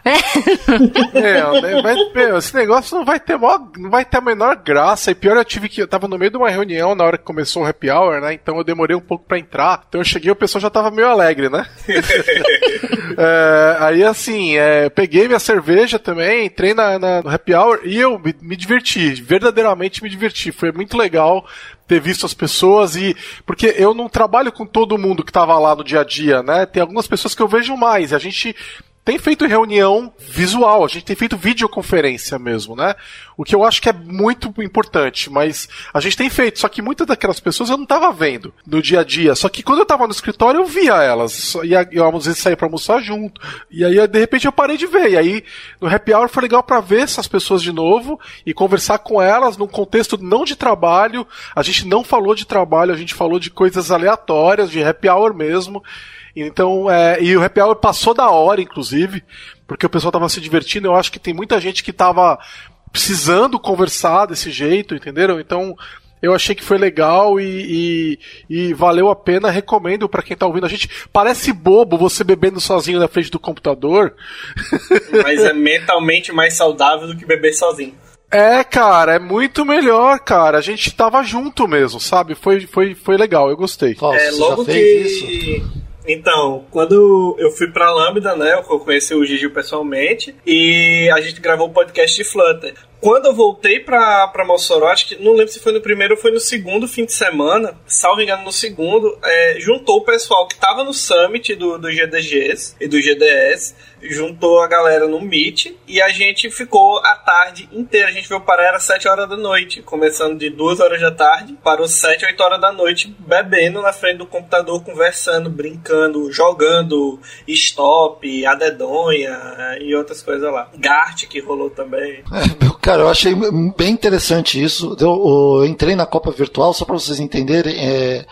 meu, né, vai, meu, esse negócio não vai ter mó, não vai ter a menor graça. E pior, eu tive que, eu tava no meio de uma reunião na hora que começou o happy hour, né? Então eu demorei um pouco para entrar. Então eu cheguei, o pessoal já tava meio alegre, né? é, aí assim, é, peguei minha cerveja também, entrei na, na, no happy hour e eu me, me diverti, verdadeiramente me diverti. Foi muito legal ter visto as pessoas e. Porque eu não trabalho com todo mundo que estava lá no dia a dia, né? Tem algumas pessoas que eu vejo mais. A gente tem feito reunião visual, a gente tem feito videoconferência mesmo, né? O que eu acho que é muito importante, mas a gente tem feito, só que muitas daquelas pessoas eu não tava vendo no dia a dia, só que quando eu tava no escritório eu via elas, e eu às vezes saía pra almoçar junto, e aí de repente eu parei de ver, e aí no happy hour foi legal para ver essas pessoas de novo e conversar com elas num contexto não de trabalho, a gente não falou de trabalho, a gente falou de coisas aleatórias, de happy hour mesmo, então, é, e o happy hour passou da hora, inclusive, porque o pessoal tava se divertindo. Eu acho que tem muita gente que tava precisando conversar desse jeito, entenderam? Então, eu achei que foi legal e, e, e valeu a pena. Recomendo para quem tá ouvindo a gente. Parece bobo você bebendo sozinho na frente do computador. Mas é mentalmente mais saudável do que beber sozinho. É, cara, é muito melhor, cara. A gente tava junto mesmo, sabe? Foi, foi, foi legal, eu gostei. Falso, é, logo que isso? Então, quando eu fui pra Lambda, né, eu conheci o Gigi pessoalmente e a gente gravou o um podcast de Flutter. Quando eu voltei pra, pra Mossoró, acho que não lembro se foi no primeiro ou foi no segundo fim de semana, salvo engano, no segundo, é, juntou o pessoal que tava no summit do, do GDGs e do GDS juntou a galera no Meet e a gente ficou a tarde inteira. A gente veio parar, era 7 horas da noite, começando de 2 horas da tarde, parou 7, 8 horas da noite, bebendo na frente do computador, conversando, brincando, jogando stop, a dedonha e outras coisas lá. Gart que rolou também. É, cara, eu achei bem interessante isso. Eu, eu entrei na Copa Virtual, só para vocês entenderem, é,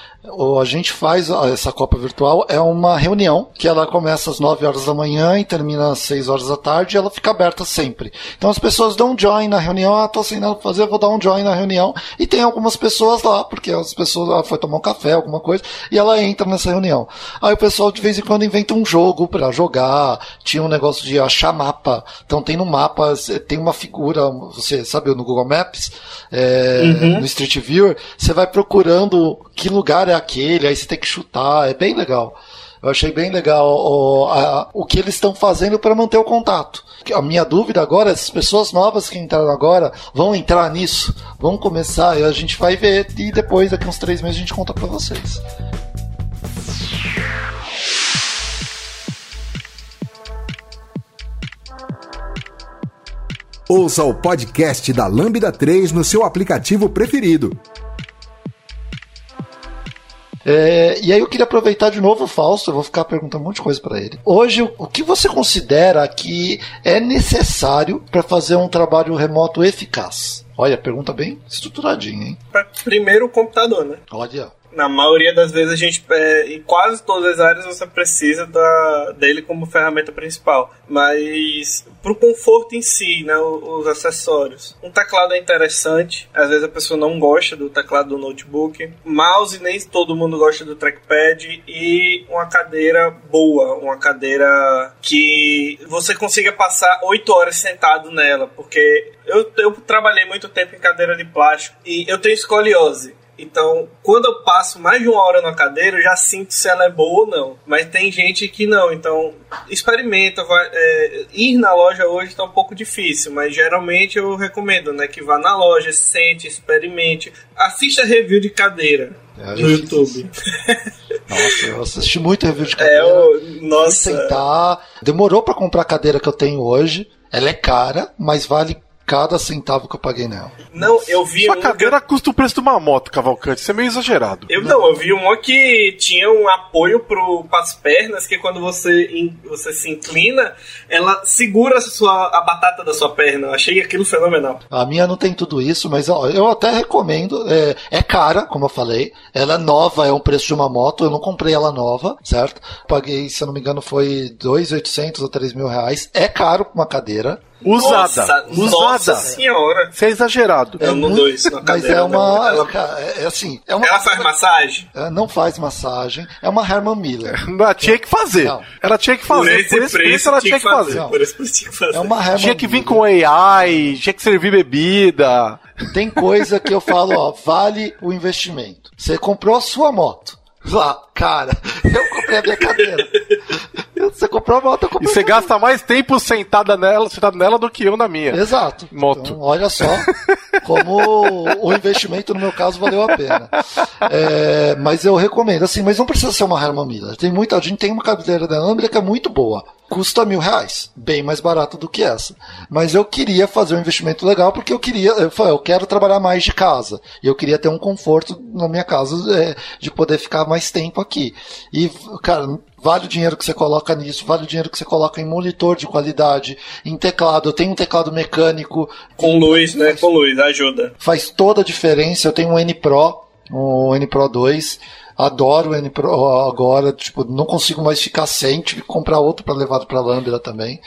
a gente faz essa Copa Virtual, é uma reunião que ela começa às 9 horas da manhã e termina às 6 horas da tarde e ela fica aberta sempre. Então as pessoas dão join na reunião, ah, tô sem nada pra fazer, vou dar um join na reunião. E tem algumas pessoas lá, porque as pessoas ah, foi tomar um café, alguma coisa, e ela entra nessa reunião. Aí o pessoal de vez em quando inventa um jogo para jogar, tinha um negócio de achar mapa. Então tem no mapa, tem uma figura, você sabe, no Google Maps, é, uhum. no Street Viewer, você vai procurando que lugar é aquele, aí você tem que chutar, é bem legal. Eu achei bem legal o, a, o que eles estão fazendo para manter o contato. A minha dúvida agora é as pessoas novas que entraram agora vão entrar nisso, vão começar, e a gente vai ver e depois, daqui uns três meses, a gente conta para vocês. Ouça o podcast da Lambda 3 no seu aplicativo preferido. É, e aí eu queria aproveitar de novo o Fausto, eu vou ficar perguntando um monte de coisa para ele. Hoje, o que você considera que é necessário para fazer um trabalho remoto eficaz? Olha, pergunta bem estruturadinha, hein? Primeiro o computador, né? Olha na maioria das vezes a gente é, em quase todas as áreas você precisa da, dele como ferramenta principal. Mas para o conforto em si né os, acessórios. Um teclado é interessante às vezes a pessoa não gosta do teclado do notebook. Mouse nem todo mundo gosta do trackpad. E uma cadeira boa uma cadeira que você consiga passar oito horas sentado nela. Porque eu, eu trabalhei muito tempo em cadeira de plástico e eu tenho escoliose então, quando eu passo mais de uma hora na cadeira, eu já sinto se ela é boa ou não. Mas tem gente que não. Então, experimenta. Vai, é, ir na loja hoje está um pouco difícil, mas geralmente eu recomendo né, que vá na loja, sente, experimente. Assista review de cadeira é, no YouTube. Nossa, eu assisti muito review de é, cadeira. É, eu, nossa. Sentar. Demorou para comprar a cadeira que eu tenho hoje. Ela é cara, mas vale cada centavo que eu paguei nela. Não, eu vi Sua um cadeira que... custa o preço de uma moto, Cavalcante. Isso é meio exagerado. Eu não, eu vi uma que tinha um apoio pro, pras pernas, que quando você, in, você se inclina, ela segura a, sua, a batata da sua perna. Eu achei aquilo fenomenal. A minha não tem tudo isso, mas ó, eu até recomendo. É, é cara, como eu falei. Ela é nova, é um preço de uma moto. Eu não comprei ela nova, certo? Paguei, se eu não me engano, foi 2.800 ou 3 mil reais. É caro uma cadeira. Usada. Nossa, usada. Nossa senhora. Isso é exagerado. Eu não dou isso na Mas é uma. Ela, é assim. É uma, ela faz massagem? Ela não faz massagem. É uma Herman Miller. Ela tinha que fazer. Não. Ela tinha que fazer. Por esse, por esse preço, ela tinha que fazer. fazer. Por esse preço tinha que fazer. É uma Herman tinha que vir com AI, tinha que servir bebida. Tem coisa que eu falo, ó, vale o investimento. Você comprou a sua moto. Lá, cara, eu comprei a minha cadeira. Você comprou a moto, E você gasta mais tempo sentada nela, sentado nela do que eu na minha. Exato. Moto. Então, olha só como o investimento, no meu caso, valeu a pena. É, mas eu recomendo, assim, mas não precisa ser uma Herman Miller. Tem muita gente tem uma cadeira da Ambler que é muito boa custa mil reais, bem mais barato do que essa. Mas eu queria fazer um investimento legal porque eu queria, eu falei, eu quero trabalhar mais de casa e eu queria ter um conforto na minha casa é, de poder ficar mais tempo aqui. E, cara, vale o dinheiro que você coloca nisso, vale o dinheiro que você coloca em monitor de qualidade, em teclado. Eu tenho um teclado mecânico. Com luz, né? Com luz, ajuda. Faz toda a diferença. Eu tenho um N Pro, um N Pro 2 adoro o N Pro agora, tipo, não consigo mais ficar sem, tive que comprar outro para levar para Lambda também.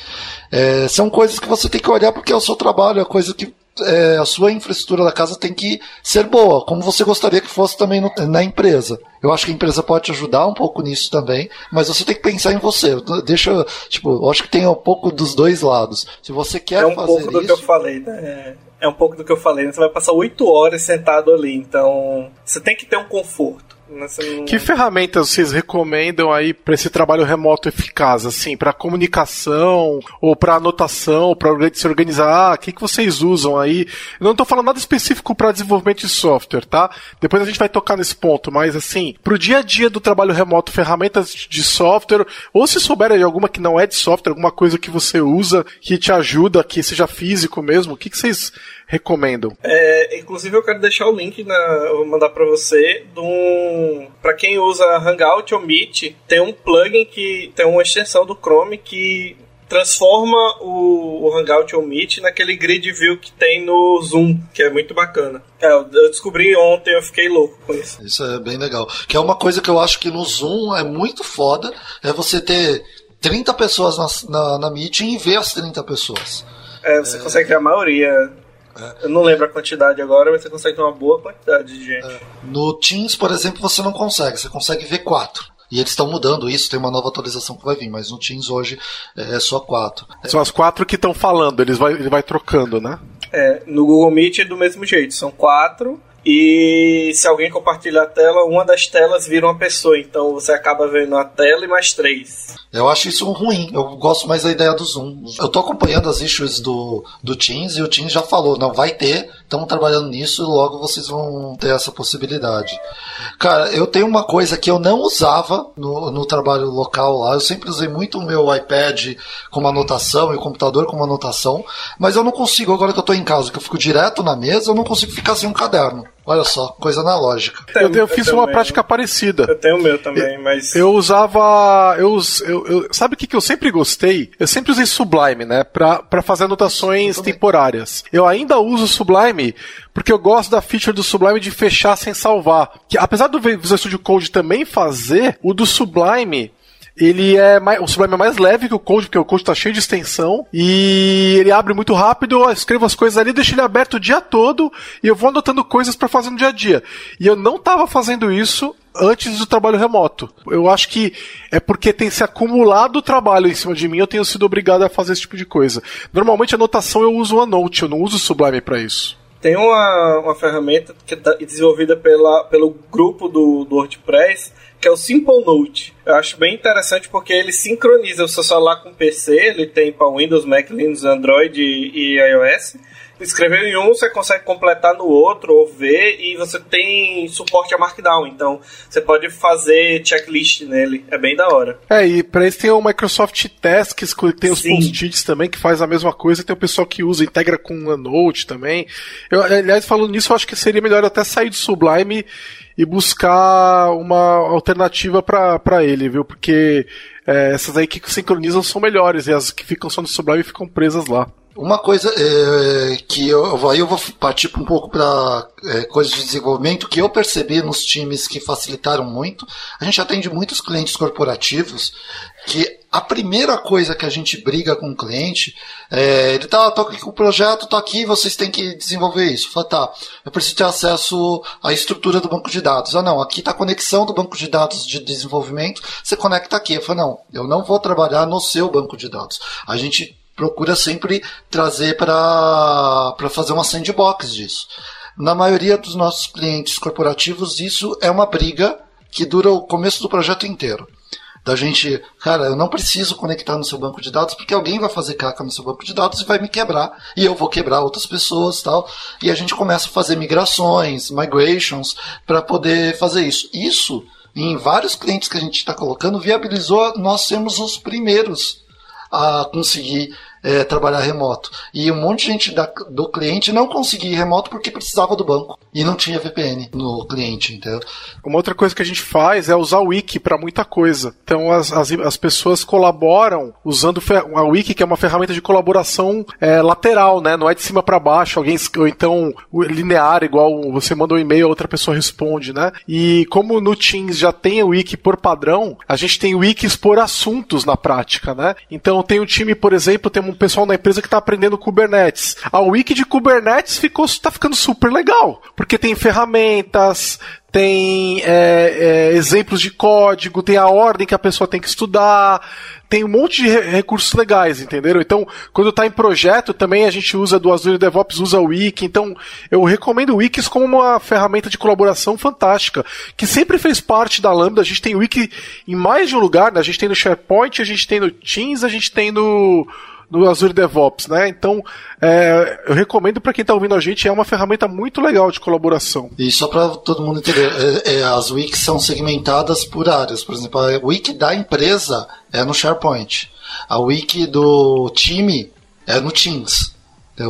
É, são coisas que você tem que olhar porque é o seu trabalho, é coisa que é, a sua infraestrutura da casa tem que ser boa, como você gostaria que fosse também no, na empresa. Eu acho que a empresa pode te ajudar um pouco nisso também, mas você tem que pensar em você. Deixa, tipo, eu acho que tem um pouco dos dois lados. Se você quer é um fazer pouco do que eu falei, né? É um pouco do que eu falei. Né? Você vai passar oito horas sentado ali, então você tem que ter um conforto. Não... Que ferramentas vocês recomendam aí para esse trabalho remoto eficaz, assim, para comunicação ou para anotação, para se organizar? O que, que vocês usam aí? Eu não estou falando nada específico para desenvolvimento de software, tá? Depois a gente vai tocar nesse ponto, mas assim, para o dia a dia do trabalho remoto, ferramentas de software, ou se souberem de alguma que não é de software, alguma coisa que você usa que te ajuda, que seja físico mesmo, o que, que vocês recomendam? É, inclusive eu quero deixar o link na, vou mandar para você de um para quem usa Hangout ou Meet, tem um plugin que tem uma extensão do Chrome que transforma o, o Hangout ou Meet naquele grid view que tem no Zoom, que é muito bacana. É, eu descobri ontem, eu fiquei louco com isso. Isso é bem legal. Que é uma coisa que eu acho que no Zoom é muito foda, é você ter 30 pessoas na, na, na meeting e ver as 30 pessoas. É, você é... consegue ver a maioria é. Eu não lembro a quantidade agora, mas você consegue ter uma boa quantidade de gente. É. No Teams, por exemplo, você não consegue. Você consegue ver quatro. E eles estão mudando isso, tem uma nova atualização que vai vir, mas no Teams hoje é só quatro. São as quatro que estão falando, eles vai, ele vai trocando, né? É, no Google Meet é do mesmo jeito, são quatro. E se alguém compartilha a tela, uma das telas vira uma pessoa. Então você acaba vendo a tela e mais três. Eu acho isso ruim. Eu gosto mais da ideia do Zoom. Eu tô acompanhando as issues do, do Teams e o Teams já falou, não, vai ter, estamos trabalhando nisso e logo vocês vão ter essa possibilidade. Cara, eu tenho uma coisa que eu não usava no, no trabalho local lá. Eu sempre usei muito o meu iPad como anotação e o computador como anotação, mas eu não consigo, agora que eu tô em casa, que eu fico direto na mesa, eu não consigo ficar sem um caderno. Olha só, coisa analógica. Eu, eu, fiz uma prática parecida. Eu tenho o meu também, mas. Eu usava. Eu, eu, eu sabe o que, que eu sempre gostei? Eu sempre usei Sublime, né? Pra, pra fazer anotações temporárias. Eu ainda uso Sublime porque eu gosto da feature do Sublime de fechar sem salvar. Que apesar do Visual Studio Code também fazer, o do Sublime ele é mais, o Sublime é mais leve que o Code, porque o Code tá cheio de extensão. E ele abre muito rápido, eu escrevo as coisas ali, deixo ele aberto o dia todo e eu vou anotando coisas para fazer no dia a dia. E eu não tava fazendo isso antes do trabalho remoto. Eu acho que é porque tem se acumulado o trabalho em cima de mim, eu tenho sido obrigado a fazer esse tipo de coisa. Normalmente a anotação eu uso o Note, eu não uso o Sublime para isso. Tem uma, uma ferramenta que é desenvolvida pela, pelo grupo do, do WordPress que é o Simple Note. Eu acho bem interessante porque ele sincroniza o seu celular com o PC, ele tem para Windows, Mac, Linux, Android e, e iOS. Escreveu em um, você consegue completar no outro ou ver, e você tem suporte a Markdown, então você pode fazer checklist nele, é bem da hora. É, e para isso tem o Microsoft Tasks, que tem os post-its também, que faz a mesma coisa, tem o pessoal que usa, integra com o Note também. Eu, aliás, falando nisso, eu acho que seria melhor até sair do Sublime e buscar uma alternativa para ele, viu? Porque é, essas aí que sincronizam são melhores e as que ficam só no Sublime ficam presas lá. Uma coisa é, que eu, aí eu vou partir um pouco para é, coisas de desenvolvimento que eu percebi nos times que facilitaram muito. A gente atende muitos clientes corporativos que a primeira coisa que a gente briga com o cliente é, ele tá, tô aqui com o projeto, tô aqui, vocês têm que desenvolver isso. Fala, tá, eu preciso ter acesso à estrutura do banco de dados. Ah, não, aqui tá a conexão do banco de dados de desenvolvimento, você conecta aqui. Eu falo, não, eu não vou trabalhar no seu banco de dados. A gente procura sempre trazer para fazer uma sandbox disso. Na maioria dos nossos clientes corporativos, isso é uma briga que dura o começo do projeto inteiro. Da gente, cara, eu não preciso conectar no seu banco de dados porque alguém vai fazer caca no seu banco de dados e vai me quebrar e eu vou quebrar outras pessoas tal. E a gente começa a fazer migrações, migrations para poder fazer isso. Isso, em vários clientes que a gente está colocando, viabilizou nós sermos os primeiros a conseguir é, trabalhar remoto. E um monte de gente da, do cliente não conseguia ir remoto porque precisava do banco. E não tinha VPN no cliente, entendeu? Uma outra coisa que a gente faz é usar o Wiki para muita coisa. Então as, as, as, pessoas colaboram usando a Wiki, que é uma ferramenta de colaboração é, lateral, né? Não é de cima para baixo, alguém ou então linear, igual você manda um e-mail, outra pessoa responde, né? E como no Teams já tem o Wiki por padrão, a gente tem wikis por assuntos na prática, né? Então tem um time, por exemplo, tem um pessoal na empresa que está aprendendo Kubernetes. A wiki de Kubernetes ficou, tá ficando super legal, porque tem ferramentas, tem é, é, exemplos de código, tem a ordem que a pessoa tem que estudar, tem um monte de recursos legais, entenderam? Então, quando está em projeto, também a gente usa do Azure DevOps, usa o Wiki. Então, eu recomendo o Wikis como uma ferramenta de colaboração fantástica, que sempre fez parte da Lambda. A gente tem o Wiki em mais de um lugar, né? A gente tem no SharePoint, a gente tem no Teams, a gente tem no no Azure DevOps, né? Então, é, eu recomendo para quem está ouvindo a gente, é uma ferramenta muito legal de colaboração. E só para todo mundo entender, é, é, as wikis são segmentadas por áreas. Por exemplo, a wiki da empresa é no SharePoint. A wiki do time é no Teams.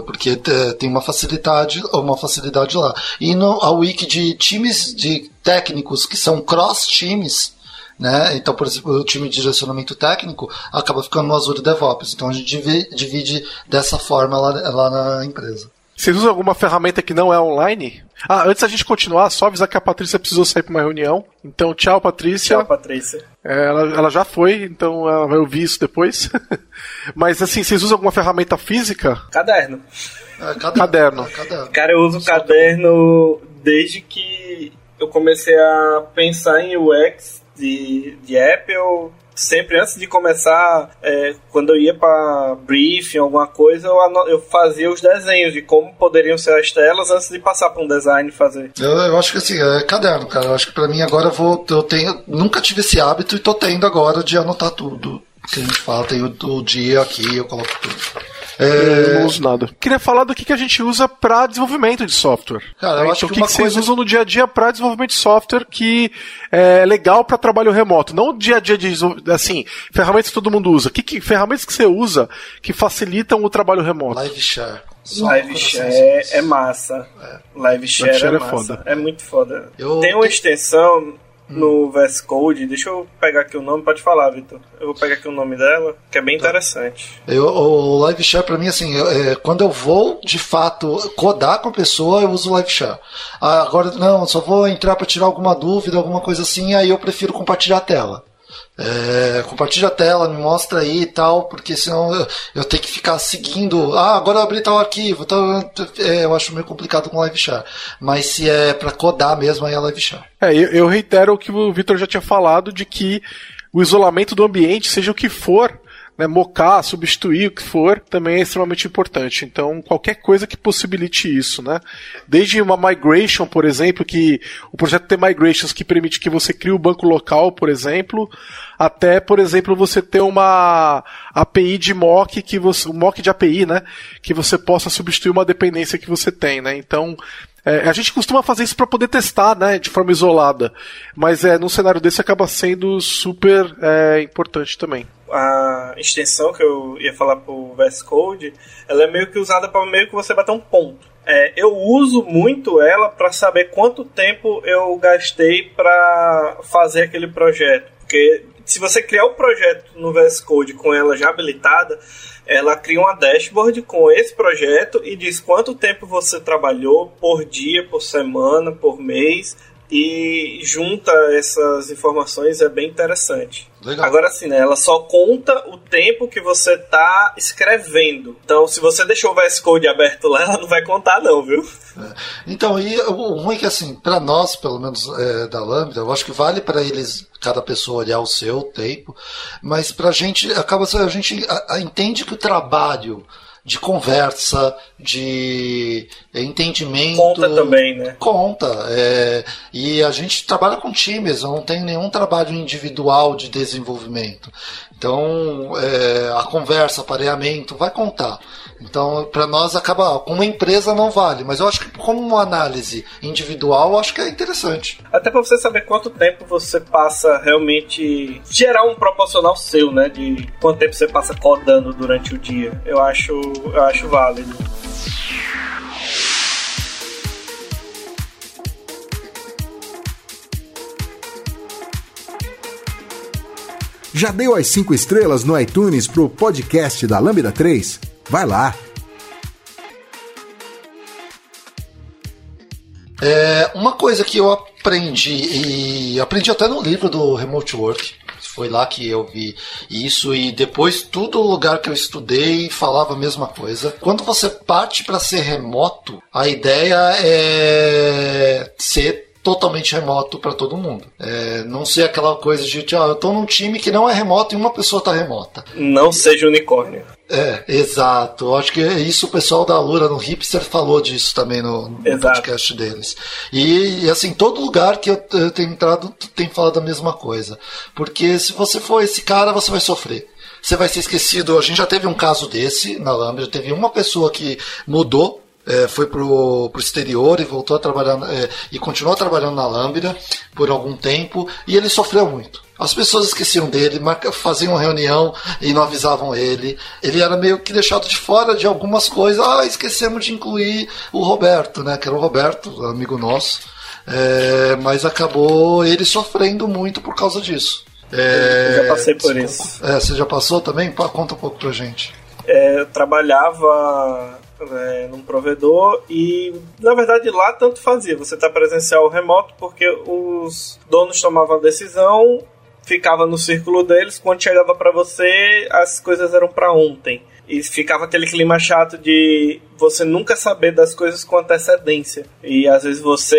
Porque é, tem uma facilidade, uma facilidade lá. E no, a wiki de times de técnicos que são cross times né? Então, por exemplo, o time de direcionamento técnico acaba ficando no Azure DevOps. Então a gente divide, divide dessa forma lá, lá na empresa. Vocês usam alguma ferramenta que não é online? Ah, antes da gente continuar, só avisar que a Patrícia precisou sair para uma reunião. Então, tchau, Patrícia. Tchau, Patrícia. É, ela, ela, já foi, então ela vai ouvir isso depois. Mas, assim, vocês usam alguma ferramenta física? Caderno. É, caderno. caderno. Cara, eu uso caderno desde que eu comecei a pensar em UX de, de Apple, sempre antes de começar, é, quando eu ia para briefing, alguma coisa, eu, eu fazia os desenhos de como poderiam ser as telas antes de passar para um design fazer. Eu, eu acho que assim, é caderno, cara. Eu acho que para mim agora eu vou. Eu tenho. Nunca tive esse hábito e tô tendo agora de anotar tudo. Que a gente fala, tem o, dia aqui, eu coloco tudo. É... Eu não uso nada. Queria falar do que, que a gente usa para desenvolvimento de software. Cara, eu então, acho o que, que, uma que coisa... vocês usam no dia a dia para desenvolvimento de software que é legal para trabalho remoto? Não o dia a dia de assim, ferramentas que todo mundo usa. Que, que ferramentas que você usa que facilitam o trabalho remoto? Live share. Live share é, é massa. É. Live share, Live share é, é, foda. É muito foda. Eu Tem uma extensão no VS Code. Deixa eu pegar aqui o nome, pode falar, Vitor. Eu vou pegar aqui o nome dela, que é bem tá. interessante. Eu, o Live Share, pra mim, assim, é, quando eu vou de fato codar com a pessoa, eu uso o Live Share. Ah, agora, não, só vou entrar para tirar alguma dúvida, alguma coisa assim, aí eu prefiro compartilhar a tela. É, compartilha a tela, me mostra aí e tal, porque senão eu, eu tenho que ficar seguindo. Ah, agora eu abri tal arquivo. Tal, é, eu acho meio complicado com Live Share. Mas se é para codar mesmo, aí é Live Share. É, eu, eu reitero o que o Victor já tinha falado de que o isolamento do ambiente, seja o que for, né, mocar, substituir o que for, também é extremamente importante. Então, qualquer coisa que possibilite isso, né? Desde uma migration, por exemplo, que o projeto tem migrations que permite que você crie o banco local, por exemplo, até, por exemplo, você ter uma API de mock que você, um mock de API, né, que você possa substituir uma dependência que você tem, né? Então, é, a gente costuma fazer isso para poder testar, né, de forma isolada, mas é, num cenário desse acaba sendo super é, importante também. A extensão que eu ia falar pro VS Code, ela é meio que usada para meio que você bater um ponto. É, eu uso muito ela para saber quanto tempo eu gastei para fazer aquele projeto, porque se você criar o um projeto no VS Code com ela já habilitada, ela cria uma dashboard com esse projeto e diz quanto tempo você trabalhou por dia, por semana, por mês e junta essas informações é bem interessante. Legal. Agora sim, né? Ela só conta o tempo que você está escrevendo. Então, se você deixou o VS Code aberto lá, ela não vai contar, não, viu? É. Então, e o ruim é que, assim, para nós, pelo menos é, da Lambda, eu acho que vale para eles, cada pessoa olhar o seu tempo, mas para a gente, acaba a gente a, a entende que o trabalho de conversa, de entendimento. Conta também, né? Conta. É, e a gente trabalha com times, não tem nenhum trabalho individual de desenvolvimento. Então, é, a conversa, pareamento, vai contar. Então, para nós acaba, como empresa não vale, mas eu acho que como uma análise individual, acho que é interessante. Até para você saber quanto tempo você passa realmente gerar um proporcional seu, né, de quanto tempo você passa codando durante o dia. Eu acho, eu acho válido. Já deu as 5 estrelas no iTunes pro podcast da Lambda 3? Vai lá! É, uma coisa que eu aprendi, e aprendi até no livro do Remote Work, foi lá que eu vi isso e depois todo lugar que eu estudei falava a mesma coisa. Quando você parte para ser remoto, a ideia é ser totalmente remoto para todo mundo. É, não ser aquela coisa de, ah, eu tô num time que não é remoto e uma pessoa tá remota. Não seja unicórnio. É, exato. Acho que isso o pessoal da Lura no Hipster falou disso também no, no podcast deles. E, e, assim, todo lugar que eu, eu tenho entrado tem falado a mesma coisa. Porque se você for esse cara, você vai sofrer você vai ser esquecido. A gente já teve um caso desse na Lambda, teve uma pessoa que mudou é, foi pro, pro exterior e voltou a trabalhar é, e continuou trabalhando na Lambda por algum tempo e ele sofreu muito. As pessoas esqueciam dele, faziam uma reunião e não avisavam ele. Ele era meio que deixado de fora de algumas coisas. Ah, esquecemos de incluir o Roberto, né? Que era o Roberto, amigo nosso. É, mas acabou ele sofrendo muito por causa disso. É, eu já passei por isso. É, você já passou também? Conta um pouco pra gente. É, eu trabalhava é, num provedor e na verdade lá tanto fazia. Você tá presencial ou remoto porque os donos tomavam a decisão ficava no círculo deles quando chegava para você as coisas eram para ontem. E ficava aquele clima chato de você nunca saber das coisas com antecedência. E às vezes você,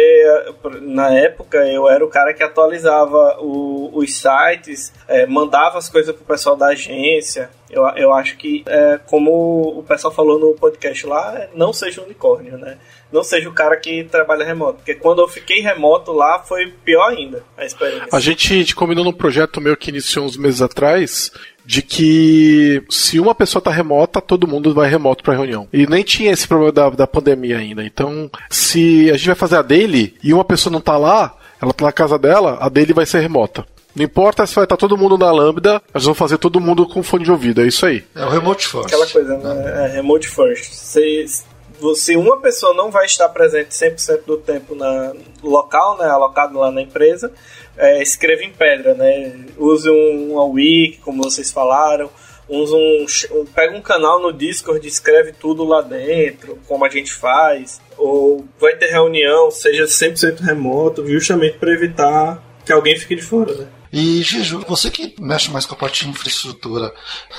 na época, eu era o cara que atualizava o, os sites, é, mandava as coisas pro pessoal da agência. Eu, eu acho que, é, como o pessoal falou no podcast lá, não seja unicórnio, né? Não seja o cara que trabalha remoto. Porque quando eu fiquei remoto lá, foi pior ainda a experiência. A gente combinou num projeto meu que iniciou uns meses atrás, de que se uma pessoa tá remota, todo mundo vai remoto pra reunião. E nem tinha esse problema da, da pandemia ainda. Então, se a gente vai fazer a daily e uma pessoa não tá lá, ela tá na casa dela, a daily vai ser remota. Não importa se vai estar todo mundo na Lambda, nós vamos fazer todo mundo com fone de ouvido, é isso aí. É o remote first. Aquela coisa, né? É remote first. Se, se uma pessoa não vai estar presente 100% do tempo na local, né, alocado lá na empresa, é, escreva em pedra, né? Use um, uma wiki, como vocês falaram. Use um, um, pega um canal no Discord, escreve tudo lá dentro, como a gente faz. Ou vai ter reunião, seja 100% remoto, justamente para evitar que alguém fique de fora, né? E, Giju, você que mexe mais com a parte de infraestrutura,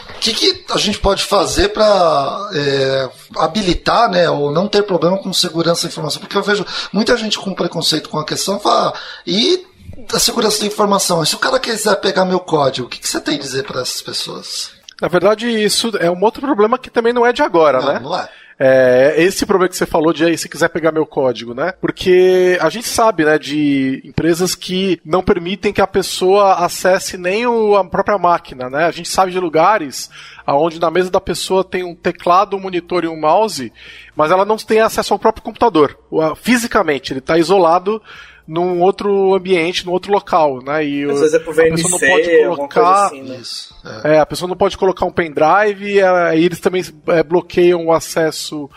o que, que a gente pode fazer para é, habilitar, né, ou não ter problema com segurança da informação? Porque eu vejo muita gente com preconceito com a questão, fala, e da segurança da informação. Se o cara quiser pegar meu código, o que, que você tem a dizer para essas pessoas? Na verdade, isso é um outro problema que também não é de agora, não, né? Não é. É, esse problema que você falou de aí, se quiser pegar meu código, né? Porque a gente sabe, né, de empresas que não permitem que a pessoa acesse nem o, a própria máquina, né? A gente sabe de lugares onde na mesa da pessoa tem um teclado, um monitor e um mouse, mas ela não tem acesso ao próprio computador. Fisicamente, ele está isolado num outro ambiente, num outro local, né? E Às vezes é pro VNC, a pessoa não pode colocar, assim, né? Isso, é. é. a pessoa não pode colocar um pendrive, e eles também é, bloqueiam o acesso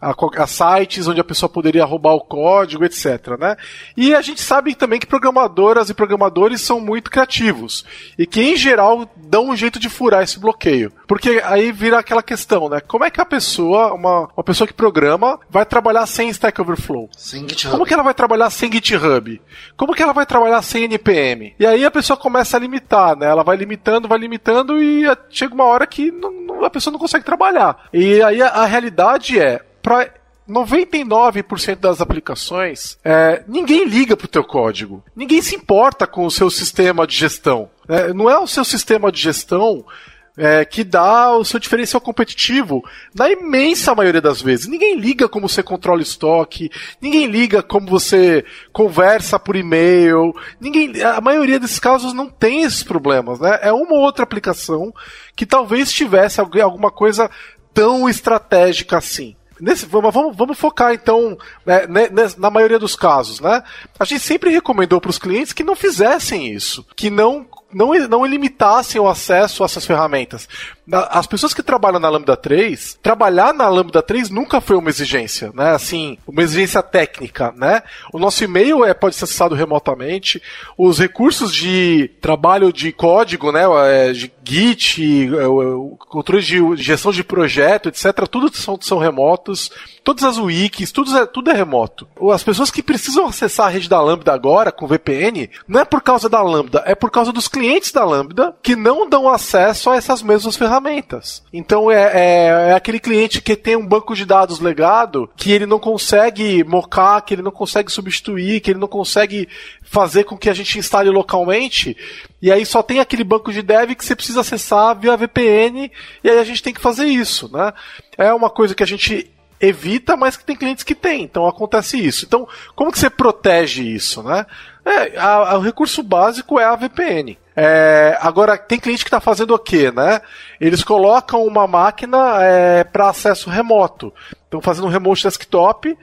a, a, sites onde a pessoa poderia roubar o código, etc. Né? E a gente sabe também que programadoras e programadores são muito criativos e que, em geral, dão um jeito de furar esse bloqueio. Porque aí vira aquela questão, né? Como é que a pessoa, uma, uma pessoa que programa, vai trabalhar sem Stack Overflow? Sem GitHub. Como que ela vai trabalhar sem GitHub? Como que ela vai trabalhar sem NPM? E aí a pessoa começa a limitar, né? Ela vai limitando, vai limitando e chega uma hora que não, a pessoa não consegue trabalhar. E aí a, a realidade é, para 99% das aplicações, é, ninguém liga para o teu código. Ninguém se importa com o seu sistema de gestão. É, não é o seu sistema de gestão é, que dá o seu diferencial competitivo na imensa maioria das vezes. Ninguém liga como você controla estoque, ninguém liga como você conversa por e-mail, ninguém, a maioria desses casos não tem esses problemas, né? É uma ou outra aplicação que talvez tivesse alguma coisa tão estratégica assim. Nesse, vamos, vamos, focar então né, né, na maioria dos casos, né? A gente sempre recomendou para os clientes que não fizessem isso, que não não, não limitassem o acesso a essas ferramentas. As pessoas que trabalham na Lambda 3, trabalhar na Lambda 3 nunca foi uma exigência, né? Assim, uma exigência técnica, né? O nosso e-mail é, pode ser acessado remotamente, os recursos de trabalho de código, né? É, de Git, é, o controle de gestão de projeto, etc., tudo são, são remotos todas as wikis, tudo é, tudo é remoto. As pessoas que precisam acessar a rede da Lambda agora com VPN, não é por causa da Lambda, é por causa dos clientes da Lambda que não dão acesso a essas mesmas ferramentas. Então é, é, é aquele cliente que tem um banco de dados legado que ele não consegue mocar, que ele não consegue substituir, que ele não consegue fazer com que a gente instale localmente. E aí só tem aquele banco de dev que você precisa acessar via VPN, e aí a gente tem que fazer isso, né? É uma coisa que a gente evita, mas que tem clientes que tem. Então acontece isso. Então, como que você protege isso, né? É, a, a, o recurso básico é a VPN. É, agora, tem cliente que está fazendo o quê, né? Eles colocam uma máquina é, para acesso remoto. Estão fazendo um remote desktop.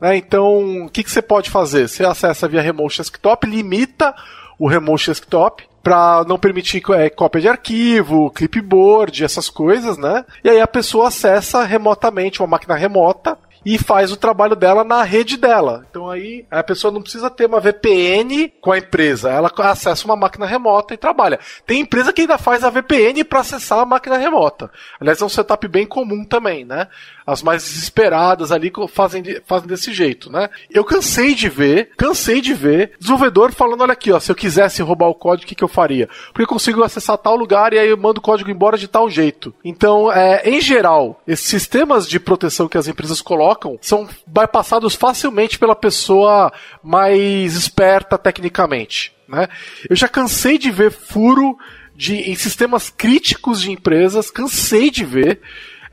Né? Então, o que, que você pode fazer? Você acessa via remote desktop, limita o remote desktop para não permitir é, cópia de arquivo, clipboard, essas coisas, né? E aí a pessoa acessa remotamente uma máquina remota e faz o trabalho dela na rede dela. Então aí a pessoa não precisa ter uma VPN com a empresa, ela acessa uma máquina remota e trabalha. Tem empresa que ainda faz a VPN para acessar a máquina remota. Aliás, é um setup bem comum também, né? As mais desesperadas ali fazem, fazem desse jeito, né? Eu cansei de ver, cansei de ver desenvolvedor falando, olha aqui, ó, se eu quisesse roubar o código, o que, que eu faria? Porque eu consigo acessar tal lugar e aí eu mando o código embora de tal jeito. Então, é, em geral, esses sistemas de proteção que as empresas colocam são bypassados facilmente pela pessoa mais esperta tecnicamente. Né? Eu já cansei de ver furo de, em sistemas críticos de empresas, cansei de ver.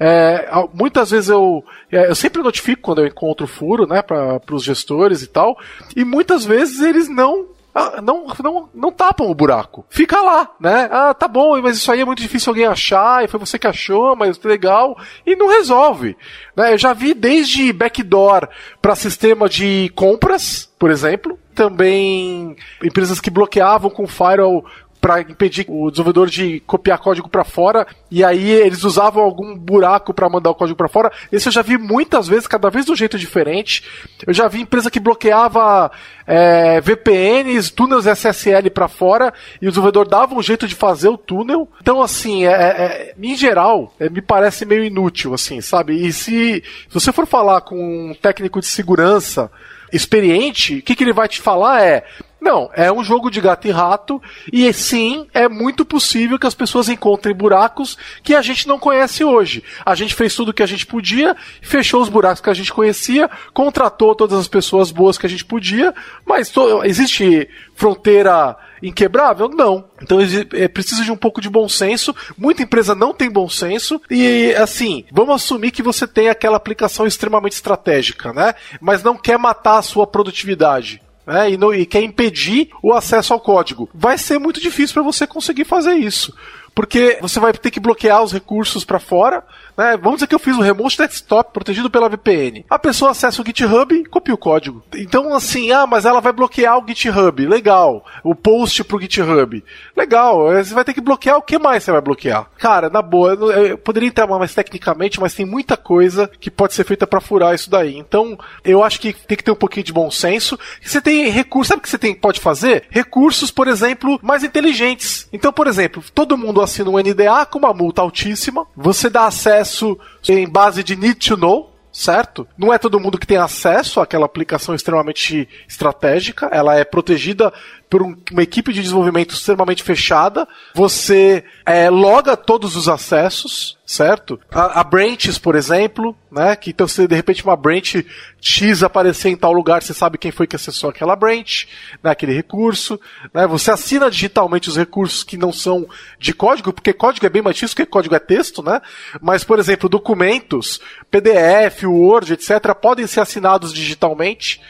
É, muitas vezes eu, é, eu sempre notifico quando eu encontro furo, né, para os gestores e tal, e muitas vezes eles não ah, não, não, não tapam o buraco. Fica lá, né? Ah, tá bom, mas isso aí é muito difícil alguém achar, e foi você que achou, mas legal, e não resolve. Né? Eu já vi desde backdoor para sistema de compras, por exemplo, também empresas que bloqueavam com firewall para impedir o desenvolvedor de copiar código para fora e aí eles usavam algum buraco para mandar o código para fora. Esse eu já vi muitas vezes, cada vez de um jeito diferente. Eu já vi empresa que bloqueava é, VPNs, túneis SSL para fora e o desenvolvedor dava um jeito de fazer o túnel. Então, assim, é, é, é em geral, é, me parece meio inútil, assim, sabe? E se, se você for falar com um técnico de segurança experiente, o que, que ele vai te falar é não, é um jogo de gato e rato, e sim, é muito possível que as pessoas encontrem buracos que a gente não conhece hoje. A gente fez tudo o que a gente podia, fechou os buracos que a gente conhecia, contratou todas as pessoas boas que a gente podia, mas existe fronteira inquebrável? Não. Então é preciso de um pouco de bom senso. Muita empresa não tem bom senso. E assim, vamos assumir que você tem aquela aplicação extremamente estratégica, né? Mas não quer matar a sua produtividade né, e, e quer impedir o acesso ao código. Vai ser muito difícil para você conseguir fazer isso porque você vai ter que bloquear os recursos para fora. Né? Vamos dizer que eu fiz um remote desktop protegido pela VPN. A pessoa acessa o GitHub e copia o código. Então, assim, ah, mas ela vai bloquear o GitHub. Legal. O post pro GitHub. Legal. Você vai ter que bloquear o que mais você vai bloquear? Cara, na boa, eu poderia entrar mais tecnicamente, mas tem muita coisa que pode ser feita para furar isso daí. Então, eu acho que tem que ter um pouquinho de bom senso. Você tem recursos, sabe o que você tem, pode fazer? Recursos, por exemplo, mais inteligentes. Então, por exemplo, todo mundo assina um NDA com uma multa altíssima, você dá acesso em base de need to know, certo? Não é todo mundo que tem acesso àquela aplicação extremamente estratégica, ela é protegida por um, uma equipe de desenvolvimento extremamente fechada. Você é, loga todos os acessos, certo? A, a, branches, por exemplo, né? Que então se de repente uma branch X aparecer em tal lugar, você sabe quem foi que acessou aquela branch, né, aquele recurso, né? Você assina digitalmente os recursos que não são de código, porque código é bem mais difícil, porque código é texto, né? Mas, por exemplo, documentos, PDF, Word, etc., podem ser assinados digitalmente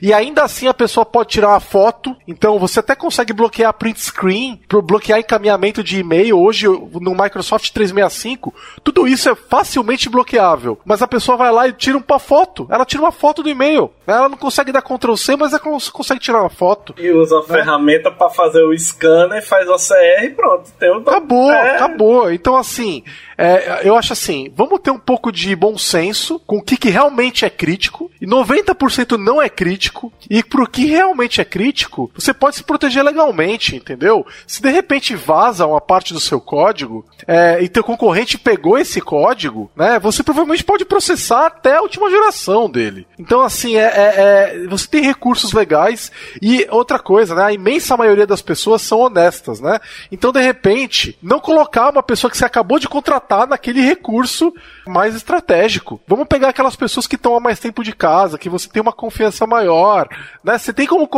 e ainda assim a pessoa pode tirar uma foto, então você até consegue bloquear print screen, bloquear encaminhamento de e-mail. Hoje no Microsoft 365, tudo isso é facilmente bloqueável. Mas a pessoa vai lá e tira uma foto. Ela tira uma foto do e-mail. Ela não consegue dar Ctrl C, mas ela consegue tirar uma foto. E usa a né? ferramenta para fazer o scanner, faz o CR e pronto. Tem um... Acabou, é... acabou. Então assim, é, eu acho assim, vamos ter um pouco de bom senso com o que, que realmente é crítico, e 90% não é crítico, e pro que realmente é crítico, você pode se proteger legalmente, entendeu? Se de repente vaza uma parte do seu código, é, e teu concorrente pegou esse código, né, você provavelmente pode processar até a última geração dele. Então, assim, é, é, é você tem recursos legais, e outra coisa, né, a imensa maioria das pessoas são honestas, né? Então, de repente, não colocar uma pessoa que você acabou de contratar tá naquele recurso mais estratégico. Vamos pegar aquelas pessoas que estão há mais tempo de casa, que você tem uma confiança maior, né? Você tem como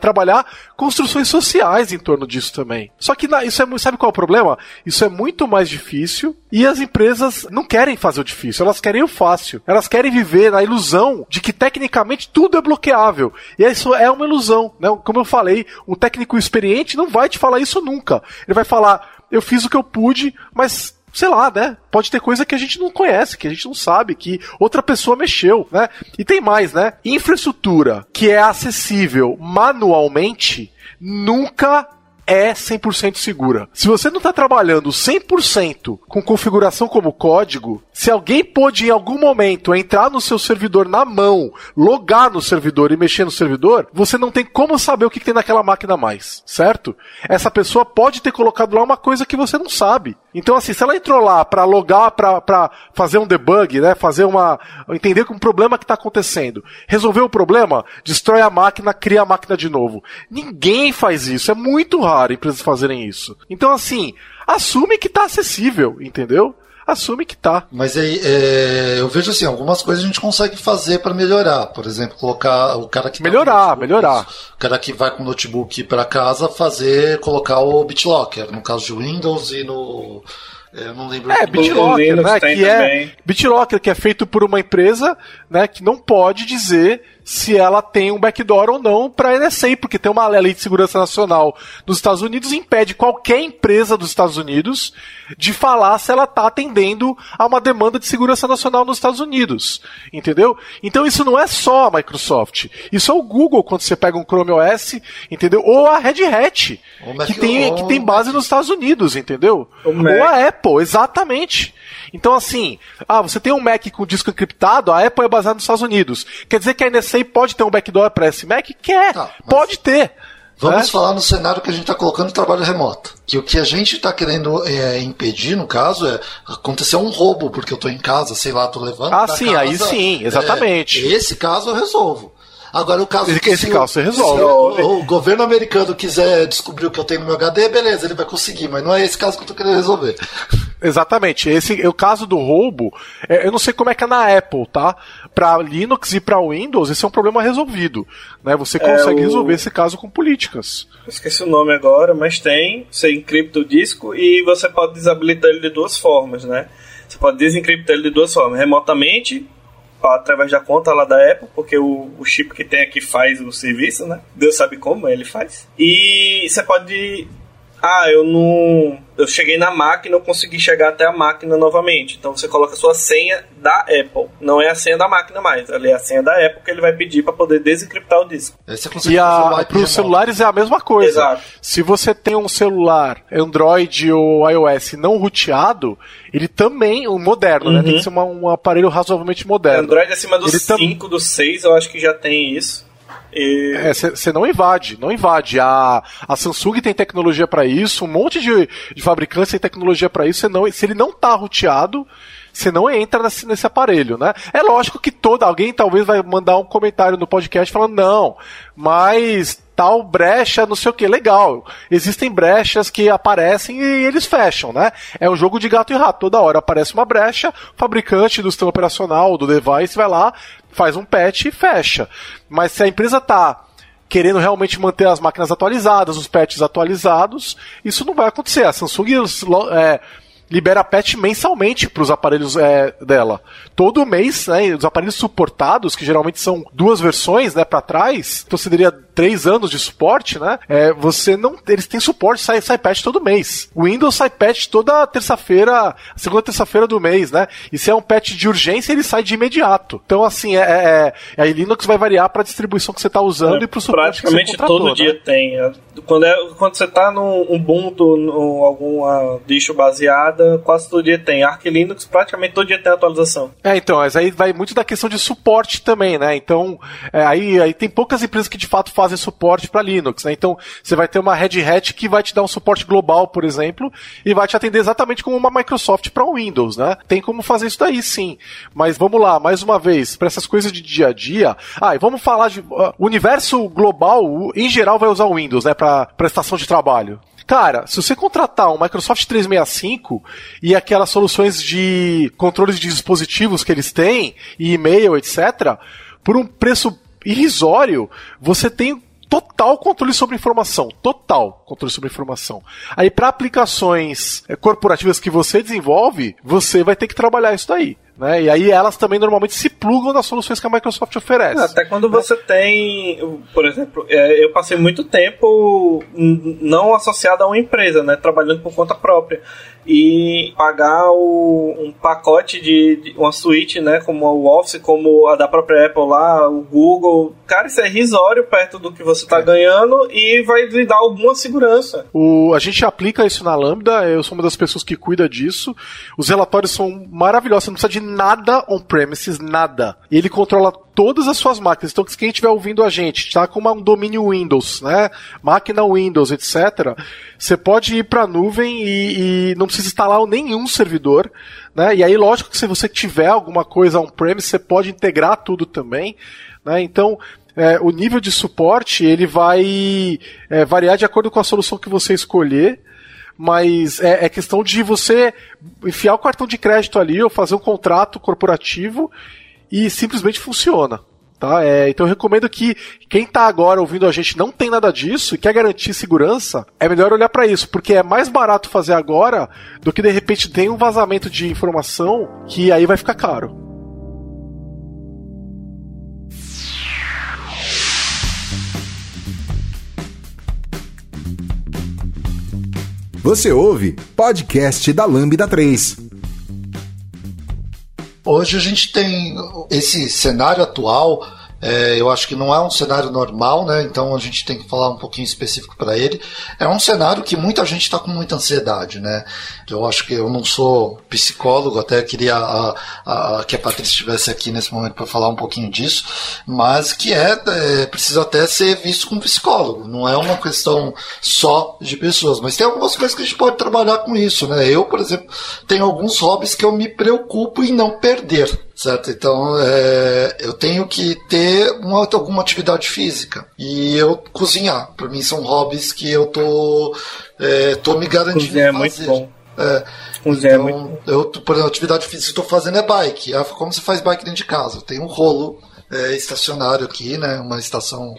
trabalhar construções sociais em torno disso também. Só que isso é sabe qual é o problema? Isso é muito mais difícil e as empresas não querem fazer o difícil, elas querem o fácil. Elas querem viver na ilusão de que tecnicamente tudo é bloqueável. E isso é uma ilusão, né? Como eu falei, um técnico experiente não vai te falar isso nunca. Ele vai falar: "Eu fiz o que eu pude, mas sei lá, né? Pode ter coisa que a gente não conhece, que a gente não sabe, que outra pessoa mexeu, né? E tem mais, né? Infraestrutura que é acessível manualmente nunca é 100% segura. Se você não está trabalhando 100% com configuração como código, se alguém pôde em algum momento entrar no seu servidor na mão, logar no servidor e mexer no servidor, você não tem como saber o que tem naquela máquina mais, certo? Essa pessoa pode ter colocado lá uma coisa que você não sabe. Então, assim, se ela entrou lá para logar, para fazer um debug, né, fazer uma. entender um problema que está acontecendo, resolver o problema, destrói a máquina, cria a máquina de novo. Ninguém faz isso. É muito raro empresas fazerem isso. Então, assim, assume que está acessível, entendeu? Assume que tá. Mas aí, é, eu vejo assim, algumas coisas a gente consegue fazer para melhorar. Por exemplo, colocar o cara que tá melhorar, tá melhorar. O cara que vai com o notebook para casa fazer, colocar o BitLocker, no caso de Windows e no eu não lembro. É, BitLocker, né, que é BitLocker que é feito por uma empresa, né, que não pode dizer se ela tem um backdoor ou não para a NSA, porque tem uma lei de segurança nacional dos Estados Unidos impede qualquer empresa dos Estados Unidos de falar se ela está atendendo a uma demanda de segurança nacional nos Estados Unidos, entendeu? Então isso não é só a Microsoft, isso é o Google quando você pega um Chrome OS, entendeu? Ou a Red Hat, que tem, que tem base nos Estados Unidos, entendeu? Ou a Apple, exatamente. Então, assim, ah, você tem um Mac com disco encriptado, a Apple é baseada nos Estados Unidos. Quer dizer que a NSA pode ter um backdoor para esse Mac? Quer, tá, pode ter. Vamos né? falar no cenário que a gente está colocando trabalho remoto. Que o que a gente está querendo é, impedir, no caso, é acontecer um roubo, porque eu estou em casa, sei lá, estou levando. Ah, sim, casa, aí sim, exatamente. É, esse caso eu resolvo. Agora, o caso. Esse, esse caso você resolve. Se o, o, governo americano quiser descobrir o que eu tenho no meu HD, beleza, ele vai conseguir, mas não é esse caso que eu tô querendo resolver. Exatamente. Esse é o caso do roubo. É, eu não sei como é que é na Apple, tá? Para Linux e para Windows, esse é um problema resolvido. Né? Você consegue é o... resolver esse caso com políticas. esqueci o nome agora, mas tem. Você encripta o disco e você pode desabilitar ele de duas formas, né? Você pode desencriptar ele de duas formas: remotamente através da conta lá da Apple, porque o, o chip que tem aqui faz o serviço, né? Deus sabe como ele faz. E você pode. Ah, eu não eu cheguei na máquina, eu consegui chegar até a máquina novamente. Então você coloca a sua senha da Apple. Não é a senha da máquina mais. Ali é a senha da Apple que ele vai pedir para poder desencriptar o disco. E para os celulares é a mesma coisa. Exato. Se você tem um celular Android ou iOS não roteado, ele também, um moderno, uhum. né? Tem que ser uma, um aparelho razoavelmente moderno. Android acima dos 5, tam... dos 6, eu acho que já tem isso. Você é, não invade, não invade. A, a Samsung tem tecnologia para isso, um monte de, de fabricantes tem tecnologia para isso. Não, se ele não tá roteado, você não entra nesse, nesse, aparelho, né? É lógico que toda alguém talvez vai mandar um comentário no podcast falando não, mas tal brecha, não sei o que, legal. Existem brechas que aparecem e eles fecham, né? É um jogo de gato e rato. Toda hora aparece uma brecha, o fabricante do sistema operacional, do device, vai lá, faz um patch e fecha. Mas se a empresa tá querendo realmente manter as máquinas atualizadas, os patches atualizados, isso não vai acontecer. A Samsung é, libera patch mensalmente para os aparelhos é, dela. Todo mês, né, os aparelhos suportados, que geralmente são duas versões, né, para trás, então você teria três anos de suporte, né? É, você não, eles têm suporte, sai, sai patch todo mês. O Windows sai patch toda terça-feira, segunda terça-feira do mês, né? E se é um patch de urgência, ele sai de imediato. Então, assim, é, é, é a Linux vai variar para a distribuição que você está usando é, e para o suporte Praticamente que você todo né? dia tem. É, quando, é, quando você está no Ubuntu, no alguma dish baseada, quase todo dia tem. Arc Linux, praticamente todo dia tem atualização. É, então, mas aí vai muito da questão de suporte também, né? Então, é, aí, aí tem poucas empresas que de fato fazem suporte para Linux, né? Então, você vai ter uma Red Hat que vai te dar um suporte global, por exemplo, e vai te atender exatamente como uma Microsoft para Windows, né? Tem como fazer isso daí, sim. Mas vamos lá, mais uma vez, para essas coisas de dia a dia. Ah, e vamos falar de. Uh, universo global, em geral, vai usar o Windows, né? Para prestação de trabalho. Cara, se você contratar um Microsoft 365 e aquelas soluções de controles de dispositivos que eles têm, e e-mail, etc., por um preço irrisório, você tem total controle sobre informação, total controle sobre informação. Aí para aplicações eh, corporativas que você desenvolve, você vai ter que trabalhar isso daí. Né? E aí elas também normalmente se plugam nas soluções que a Microsoft oferece. Até quando né? você tem, por exemplo, é, eu passei muito tempo não associado a uma empresa, né? trabalhando por conta própria e pagar o, um pacote de, de, uma suíte, né, como o Office, como a da própria Apple lá, o Google. Cara, isso é risório perto do que você está é. ganhando e vai lhe dar alguma segurança. O, a gente aplica isso na Lambda, eu sou uma das pessoas que cuida disso. Os relatórios são maravilhosos, você não precisa de nada on-premises, nada. Ele controla todas as suas máquinas. Então, quem estiver ouvindo a gente, está com um domínio Windows, né? Máquina Windows, etc. Você pode ir para a nuvem e, e, não precisa instalar nenhum servidor, né? E aí, lógico que se você tiver alguma coisa on-premise, você pode integrar tudo também, né? Então, é, o nível de suporte ele vai é, variar de acordo com a solução que você escolher mas é, é, questão de você enfiar o cartão de crédito ali ou fazer um contrato corporativo e simplesmente funciona. Tá? É, então eu recomendo que quem está agora ouvindo a gente não tem nada disso e quer garantir segurança, é melhor olhar para isso, porque é mais barato fazer agora do que de repente tem um vazamento de informação que aí vai ficar caro. Você ouve podcast da Lambda 3. Hoje a gente tem esse cenário atual é, eu acho que não é um cenário normal, né? Então a gente tem que falar um pouquinho específico para ele. É um cenário que muita gente está com muita ansiedade, né? Eu acho que eu não sou psicólogo, até queria a, a, que a Patrícia estivesse aqui nesse momento para falar um pouquinho disso, mas que é, é precisa até ser visto como psicólogo. Não é uma questão só de pessoas, mas tem algumas coisas que a gente pode trabalhar com isso, né? Eu, por exemplo, tenho alguns hobbies que eu me preocupo em não perder certo? Então é, eu tenho que ter uma, alguma atividade física e eu cozinhar. Para mim são hobbies que eu tô é, tô me garantindo Cozinhar é muito bom. É, Cozinhar então, é muito eu por exemplo, a atividade física que estou fazendo é bike. Ah, como você faz bike dentro de casa? Tem um rolo é, estacionário aqui, né? Uma estação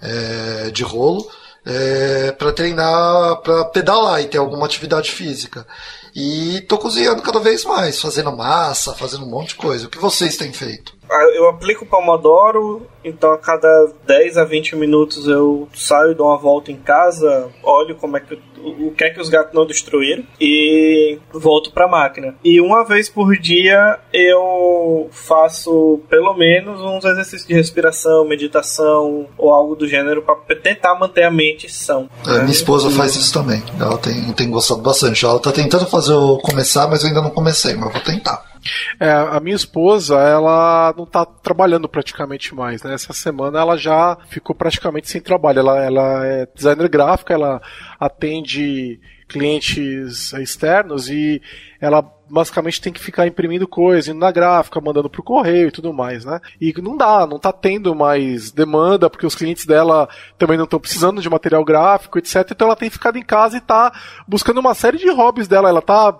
é, de rolo. É, para treinar, para pedalar e ter alguma atividade física. E tô cozinhando cada vez mais, fazendo massa, fazendo um monte de coisa. O que vocês têm feito? Ah, eu aplico o Pomodoro, então a cada 10 a 20 minutos eu saio, dou uma volta em casa, olho como é que o que é que os gatos não destruíram e volto para a máquina. E uma vez por dia eu faço pelo menos uns exercícios de respiração, meditação ou algo do gênero para tentar manter a mente sã. É, minha esposa faz isso também. Ela tem, tem gostado bastante. Ela tá tentando fazer eu começar, mas eu ainda não comecei, mas eu vou tentar. É, a minha esposa, ela não tá trabalhando praticamente mais, né? Essa semana ela já ficou praticamente sem trabalho. Ela, ela é designer gráfica, ela atende clientes externos e ela basicamente tem que ficar imprimindo coisa, indo na gráfica, mandando pro correio e tudo mais, né? E não dá, não tá tendo mais demanda, porque os clientes dela também não estão precisando de material gráfico, etc. Então ela tem ficado em casa e tá buscando uma série de hobbies dela. Ela tá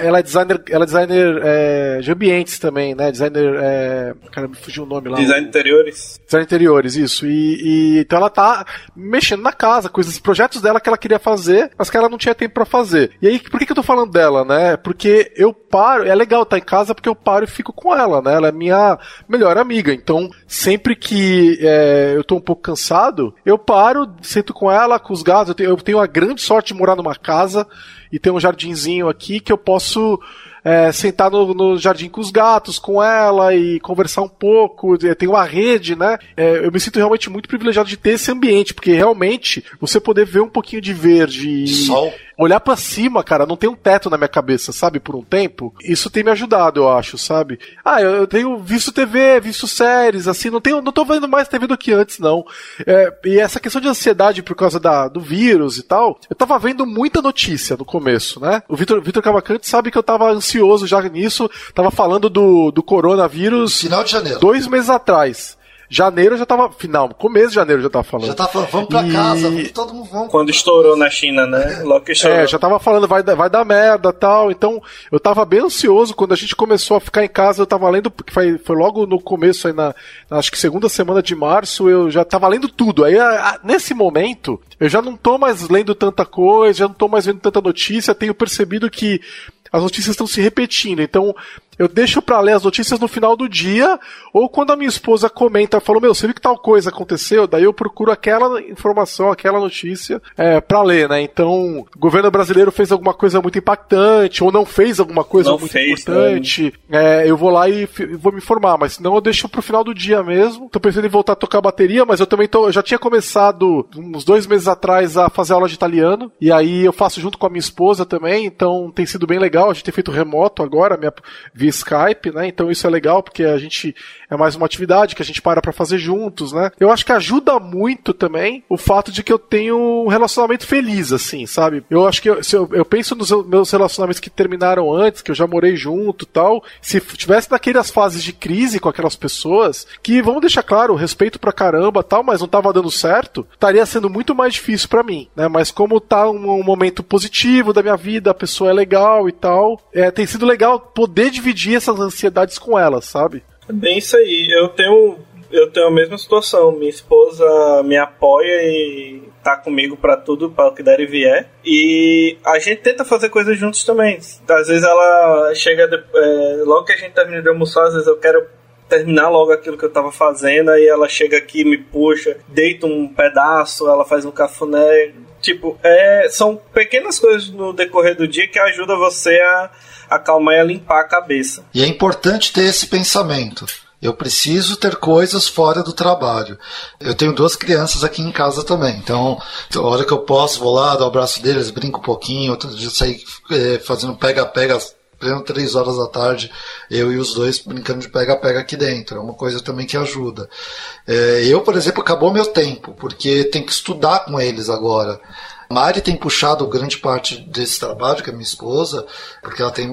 ela é designer, ela é designer é, de ambientes também, né? Designer. É, cara, me fugiu o nome lá. Design interiores. Design interiores, isso. E, e, então ela tá mexendo na casa, coisas, projetos dela que ela queria fazer, mas que ela não tinha tempo para fazer. E aí, por que, que eu tô falando dela, né? Porque eu paro, é legal estar tá em casa porque eu paro e fico com ela, né? Ela é minha melhor amiga. Então, sempre que é, eu tô um pouco cansado, eu paro, sento com ela, com os gatos. Eu tenho, eu tenho a grande sorte de morar numa casa e tem um jardinzinho aqui que eu posso é, sentar no, no, jardim com os gatos, com ela e conversar um pouco. Tem uma rede, né? É, eu me sinto realmente muito privilegiado de ter esse ambiente, porque realmente você poder ver um pouquinho de verde e Sol olhar para cima, cara, não tem um teto na minha cabeça, sabe, por um tempo. Isso tem me ajudado, eu acho, sabe? Ah, eu tenho visto TV, visto séries, assim, não tenho, não tô vendo mais TV do que antes, não. É, e essa questão de ansiedade por causa da, do vírus e tal, eu tava vendo muita notícia no começo, né? O Vitor, Vitor Cavalcante sabe que eu tava ansioso já nisso, tava falando do, do coronavírus. Final de janeiro. Dois meses atrás. Janeiro já tava. Final, começo de janeiro já tava falando. Já tava falando, vamos pra e... casa, todo mundo vamos. Quando estourou na China, né? Logo que estourou. É, já tava falando, vai, vai dar merda tal. Então, eu tava bem ansioso quando a gente começou a ficar em casa. Eu tava lendo, porque foi, foi logo no começo aí na, na, Acho que segunda semana de março, eu já tava lendo tudo. Aí, a, a, nesse momento, eu já não tô mais lendo tanta coisa, já não tô mais vendo tanta notícia. Tenho percebido que as notícias estão se repetindo. Então, eu deixo para ler as notícias no final do dia, ou quando a minha esposa comenta, falou, meu, você viu que tal coisa aconteceu? Daí eu procuro aquela informação, aquela notícia é, para ler, né? Então, o governo brasileiro fez alguma coisa muito impactante, ou não fez alguma coisa não muito fez, importante, é, eu vou lá e vou me informar, mas senão eu deixo pro final do dia mesmo. Tô pensando em voltar a tocar bateria, mas eu também tô, eu já tinha começado uns dois meses atrás a fazer aula de italiano, e aí eu faço junto com a minha esposa também, então tem sido bem legal, a gente tem feito remoto agora, minha via Skype, né? Então isso é legal porque a gente é mais uma atividade que a gente para para fazer juntos, né? Eu acho que ajuda muito também o fato de que eu tenho um relacionamento feliz, assim, sabe? Eu acho que eu, eu, eu penso nos meus relacionamentos que terminaram antes, que eu já morei junto tal, se tivesse naquelas fases de crise com aquelas pessoas, que vamos deixar claro, respeito pra caramba tal, mas não tava dando certo, estaria sendo muito mais difícil para mim, né? Mas como tá um, um, momento positivo da minha vida, a pessoa é legal e tal, é, tem sido legal poder dividir essas ansiedades com ela, sabe? É bem isso aí. Eu tenho eu tenho a mesma situação. Minha esposa me apoia e tá comigo para tudo, para o que der e vier. E a gente tenta fazer coisas juntos também. Às vezes ela chega, de, é, logo que a gente termina de almoçar, às vezes eu quero terminar logo aquilo que eu tava fazendo, aí ela chega aqui, me puxa, deita um pedaço, ela faz um cafuné. Tipo, é, são pequenas coisas no decorrer do dia que ajudam você a acalmar e limpar a cabeça. E é importante ter esse pensamento. Eu preciso ter coisas fora do trabalho. Eu tenho duas crianças aqui em casa também. Então, a hora que eu posso, vou lá, dou o abraço deles, brinco um pouquinho. Outro dia sair é, fazendo pega-pega pleno três horas da tarde, eu e os dois brincando de pega-pega aqui dentro. É uma coisa também que ajuda. É, eu, por exemplo, acabou meu tempo, porque tem que estudar com eles agora. Mari tem puxado grande parte desse trabalho, que é minha esposa, porque ela tem,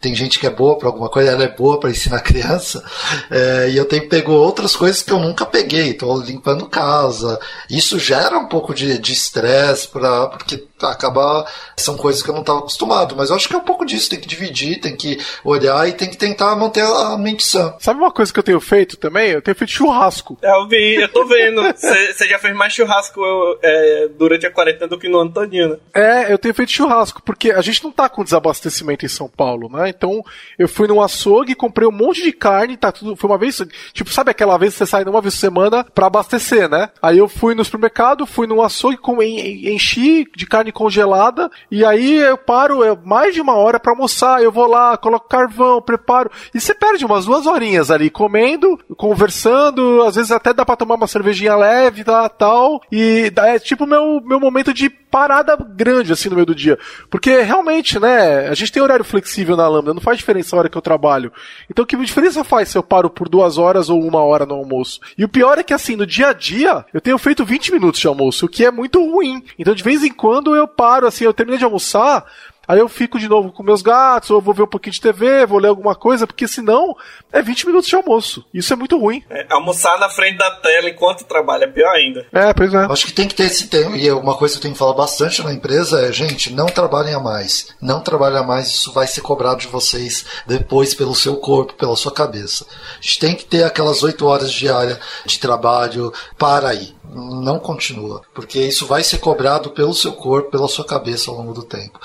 tem gente que é boa para alguma coisa, ela é boa para ensinar criança, é, e eu tenho pego outras coisas que eu nunca peguei, estou limpando casa. Isso gera um pouco de estresse, porque acaba são coisas que eu não estava acostumado, mas eu acho que é um pouco disso, tem que dividir, tem que olhar e tem que tentar manter a mente sã. Sabe uma coisa que eu tenho feito também? Eu tenho feito churrasco. É, eu vi, eu tô vendo. Você já fez mais churrasco é, durante a quarentena do que no ano todinho, né? É, eu tenho feito churrasco, porque a gente não tá com desabastecimento em São Paulo, né? Então, eu fui num açougue, comprei um monte de carne, tá tudo. Foi uma vez. Tipo, sabe aquela vez que você sai uma vez por semana pra abastecer, né? Aí eu fui no supermercado, fui num açougue, com, enchi de carne congelada, e aí eu paro é, mais de uma hora pra almoçar. Eu vou lá, coloco carvão, preparo. E você perde umas duas horinhas ali comendo, conversando, às vezes até dá pra tomar uma cervejinha leve, tá, tal. E é tipo meu, meu momento de parada grande assim no meio do dia. Porque realmente, né, a gente tem horário flexível na Lambda, não faz diferença a hora que eu trabalho. Então que diferença faz se eu paro por duas horas ou uma hora no almoço? E o pior é que assim, no dia a dia, eu tenho feito 20 minutos de almoço, o que é muito ruim. Então de vez em quando eu paro, assim, eu terminei de almoçar, Aí eu fico de novo com meus gatos, ou vou ver um pouquinho de TV, vou ler alguma coisa, porque senão é 20 minutos de almoço. Isso é muito ruim. É, almoçar na frente da tela enquanto trabalha é pior ainda. É, pois é. Acho que tem que ter esse tempo. E uma coisa que eu tenho que falar bastante na empresa é, gente, não trabalhem a mais. Não trabalhem a mais, isso vai ser cobrado de vocês depois pelo seu corpo, pela sua cabeça. A gente tem que ter aquelas 8 horas diárias de trabalho para aí não continua, porque isso vai ser cobrado pelo seu corpo, pela sua cabeça ao longo do tempo.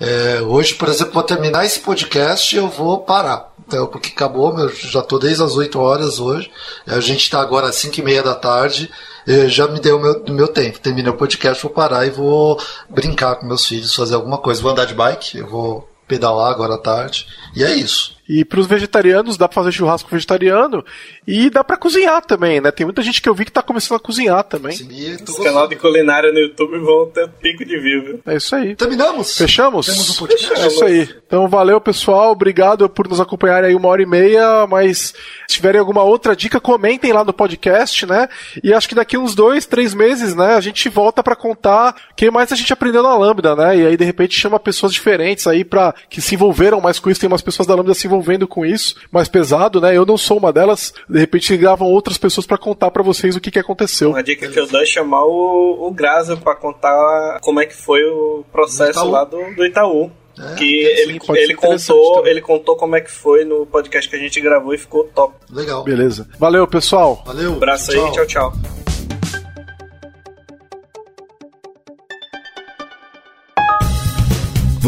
É, hoje, por exemplo, para terminar esse podcast, eu vou parar. Então, porque acabou, meu, já estou desde as 8 horas hoje. A gente está agora às 5 e meia da tarde. Já me deu o meu, meu tempo. Terminei o podcast, vou parar e vou brincar com meus filhos, fazer alguma coisa. Vou andar de bike, eu vou pedalar agora à tarde. E é isso. E para os vegetarianos dá para fazer churrasco vegetariano e dá para cozinhar também, né? Tem muita gente que eu vi que tá começando a cozinhar também. Sim, Os canal de culinária no YouTube vão ter pico de viu? É isso aí. Terminamos? Fechamos? Temos um podcast. É isso aí. Então valeu, pessoal. Obrigado por nos acompanharem aí uma hora e meia, mas se tiverem alguma outra dica, comentem lá no podcast, né? E acho que daqui uns dois, três meses, né, a gente volta para contar o que mais a gente aprendeu na Lambda, né? E aí, de repente, chama pessoas diferentes aí para que se envolveram mais com isso. Tem umas pessoas da Lambda se envolvendo envolvendo com isso, mais pesado, né? Eu não sou uma delas. De repente gravam outras pessoas para contar para vocês o que, que aconteceu. Uma dica que eu dou é chamar o, o Graza para contar como é que foi o processo lá do, do Itaú. É, que ele, ele contou, ele contou como é que foi no podcast que a gente gravou e ficou top. Legal. Beleza. Valeu, pessoal. Valeu. Um abraço tchau. aí, tchau, tchau.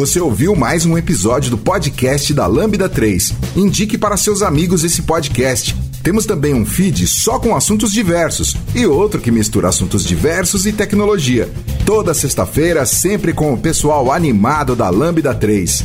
Você ouviu mais um episódio do podcast da Lambda 3. Indique para seus amigos esse podcast. Temos também um feed só com assuntos diversos e outro que mistura assuntos diversos e tecnologia. Toda sexta-feira, sempre com o pessoal animado da Lambda 3.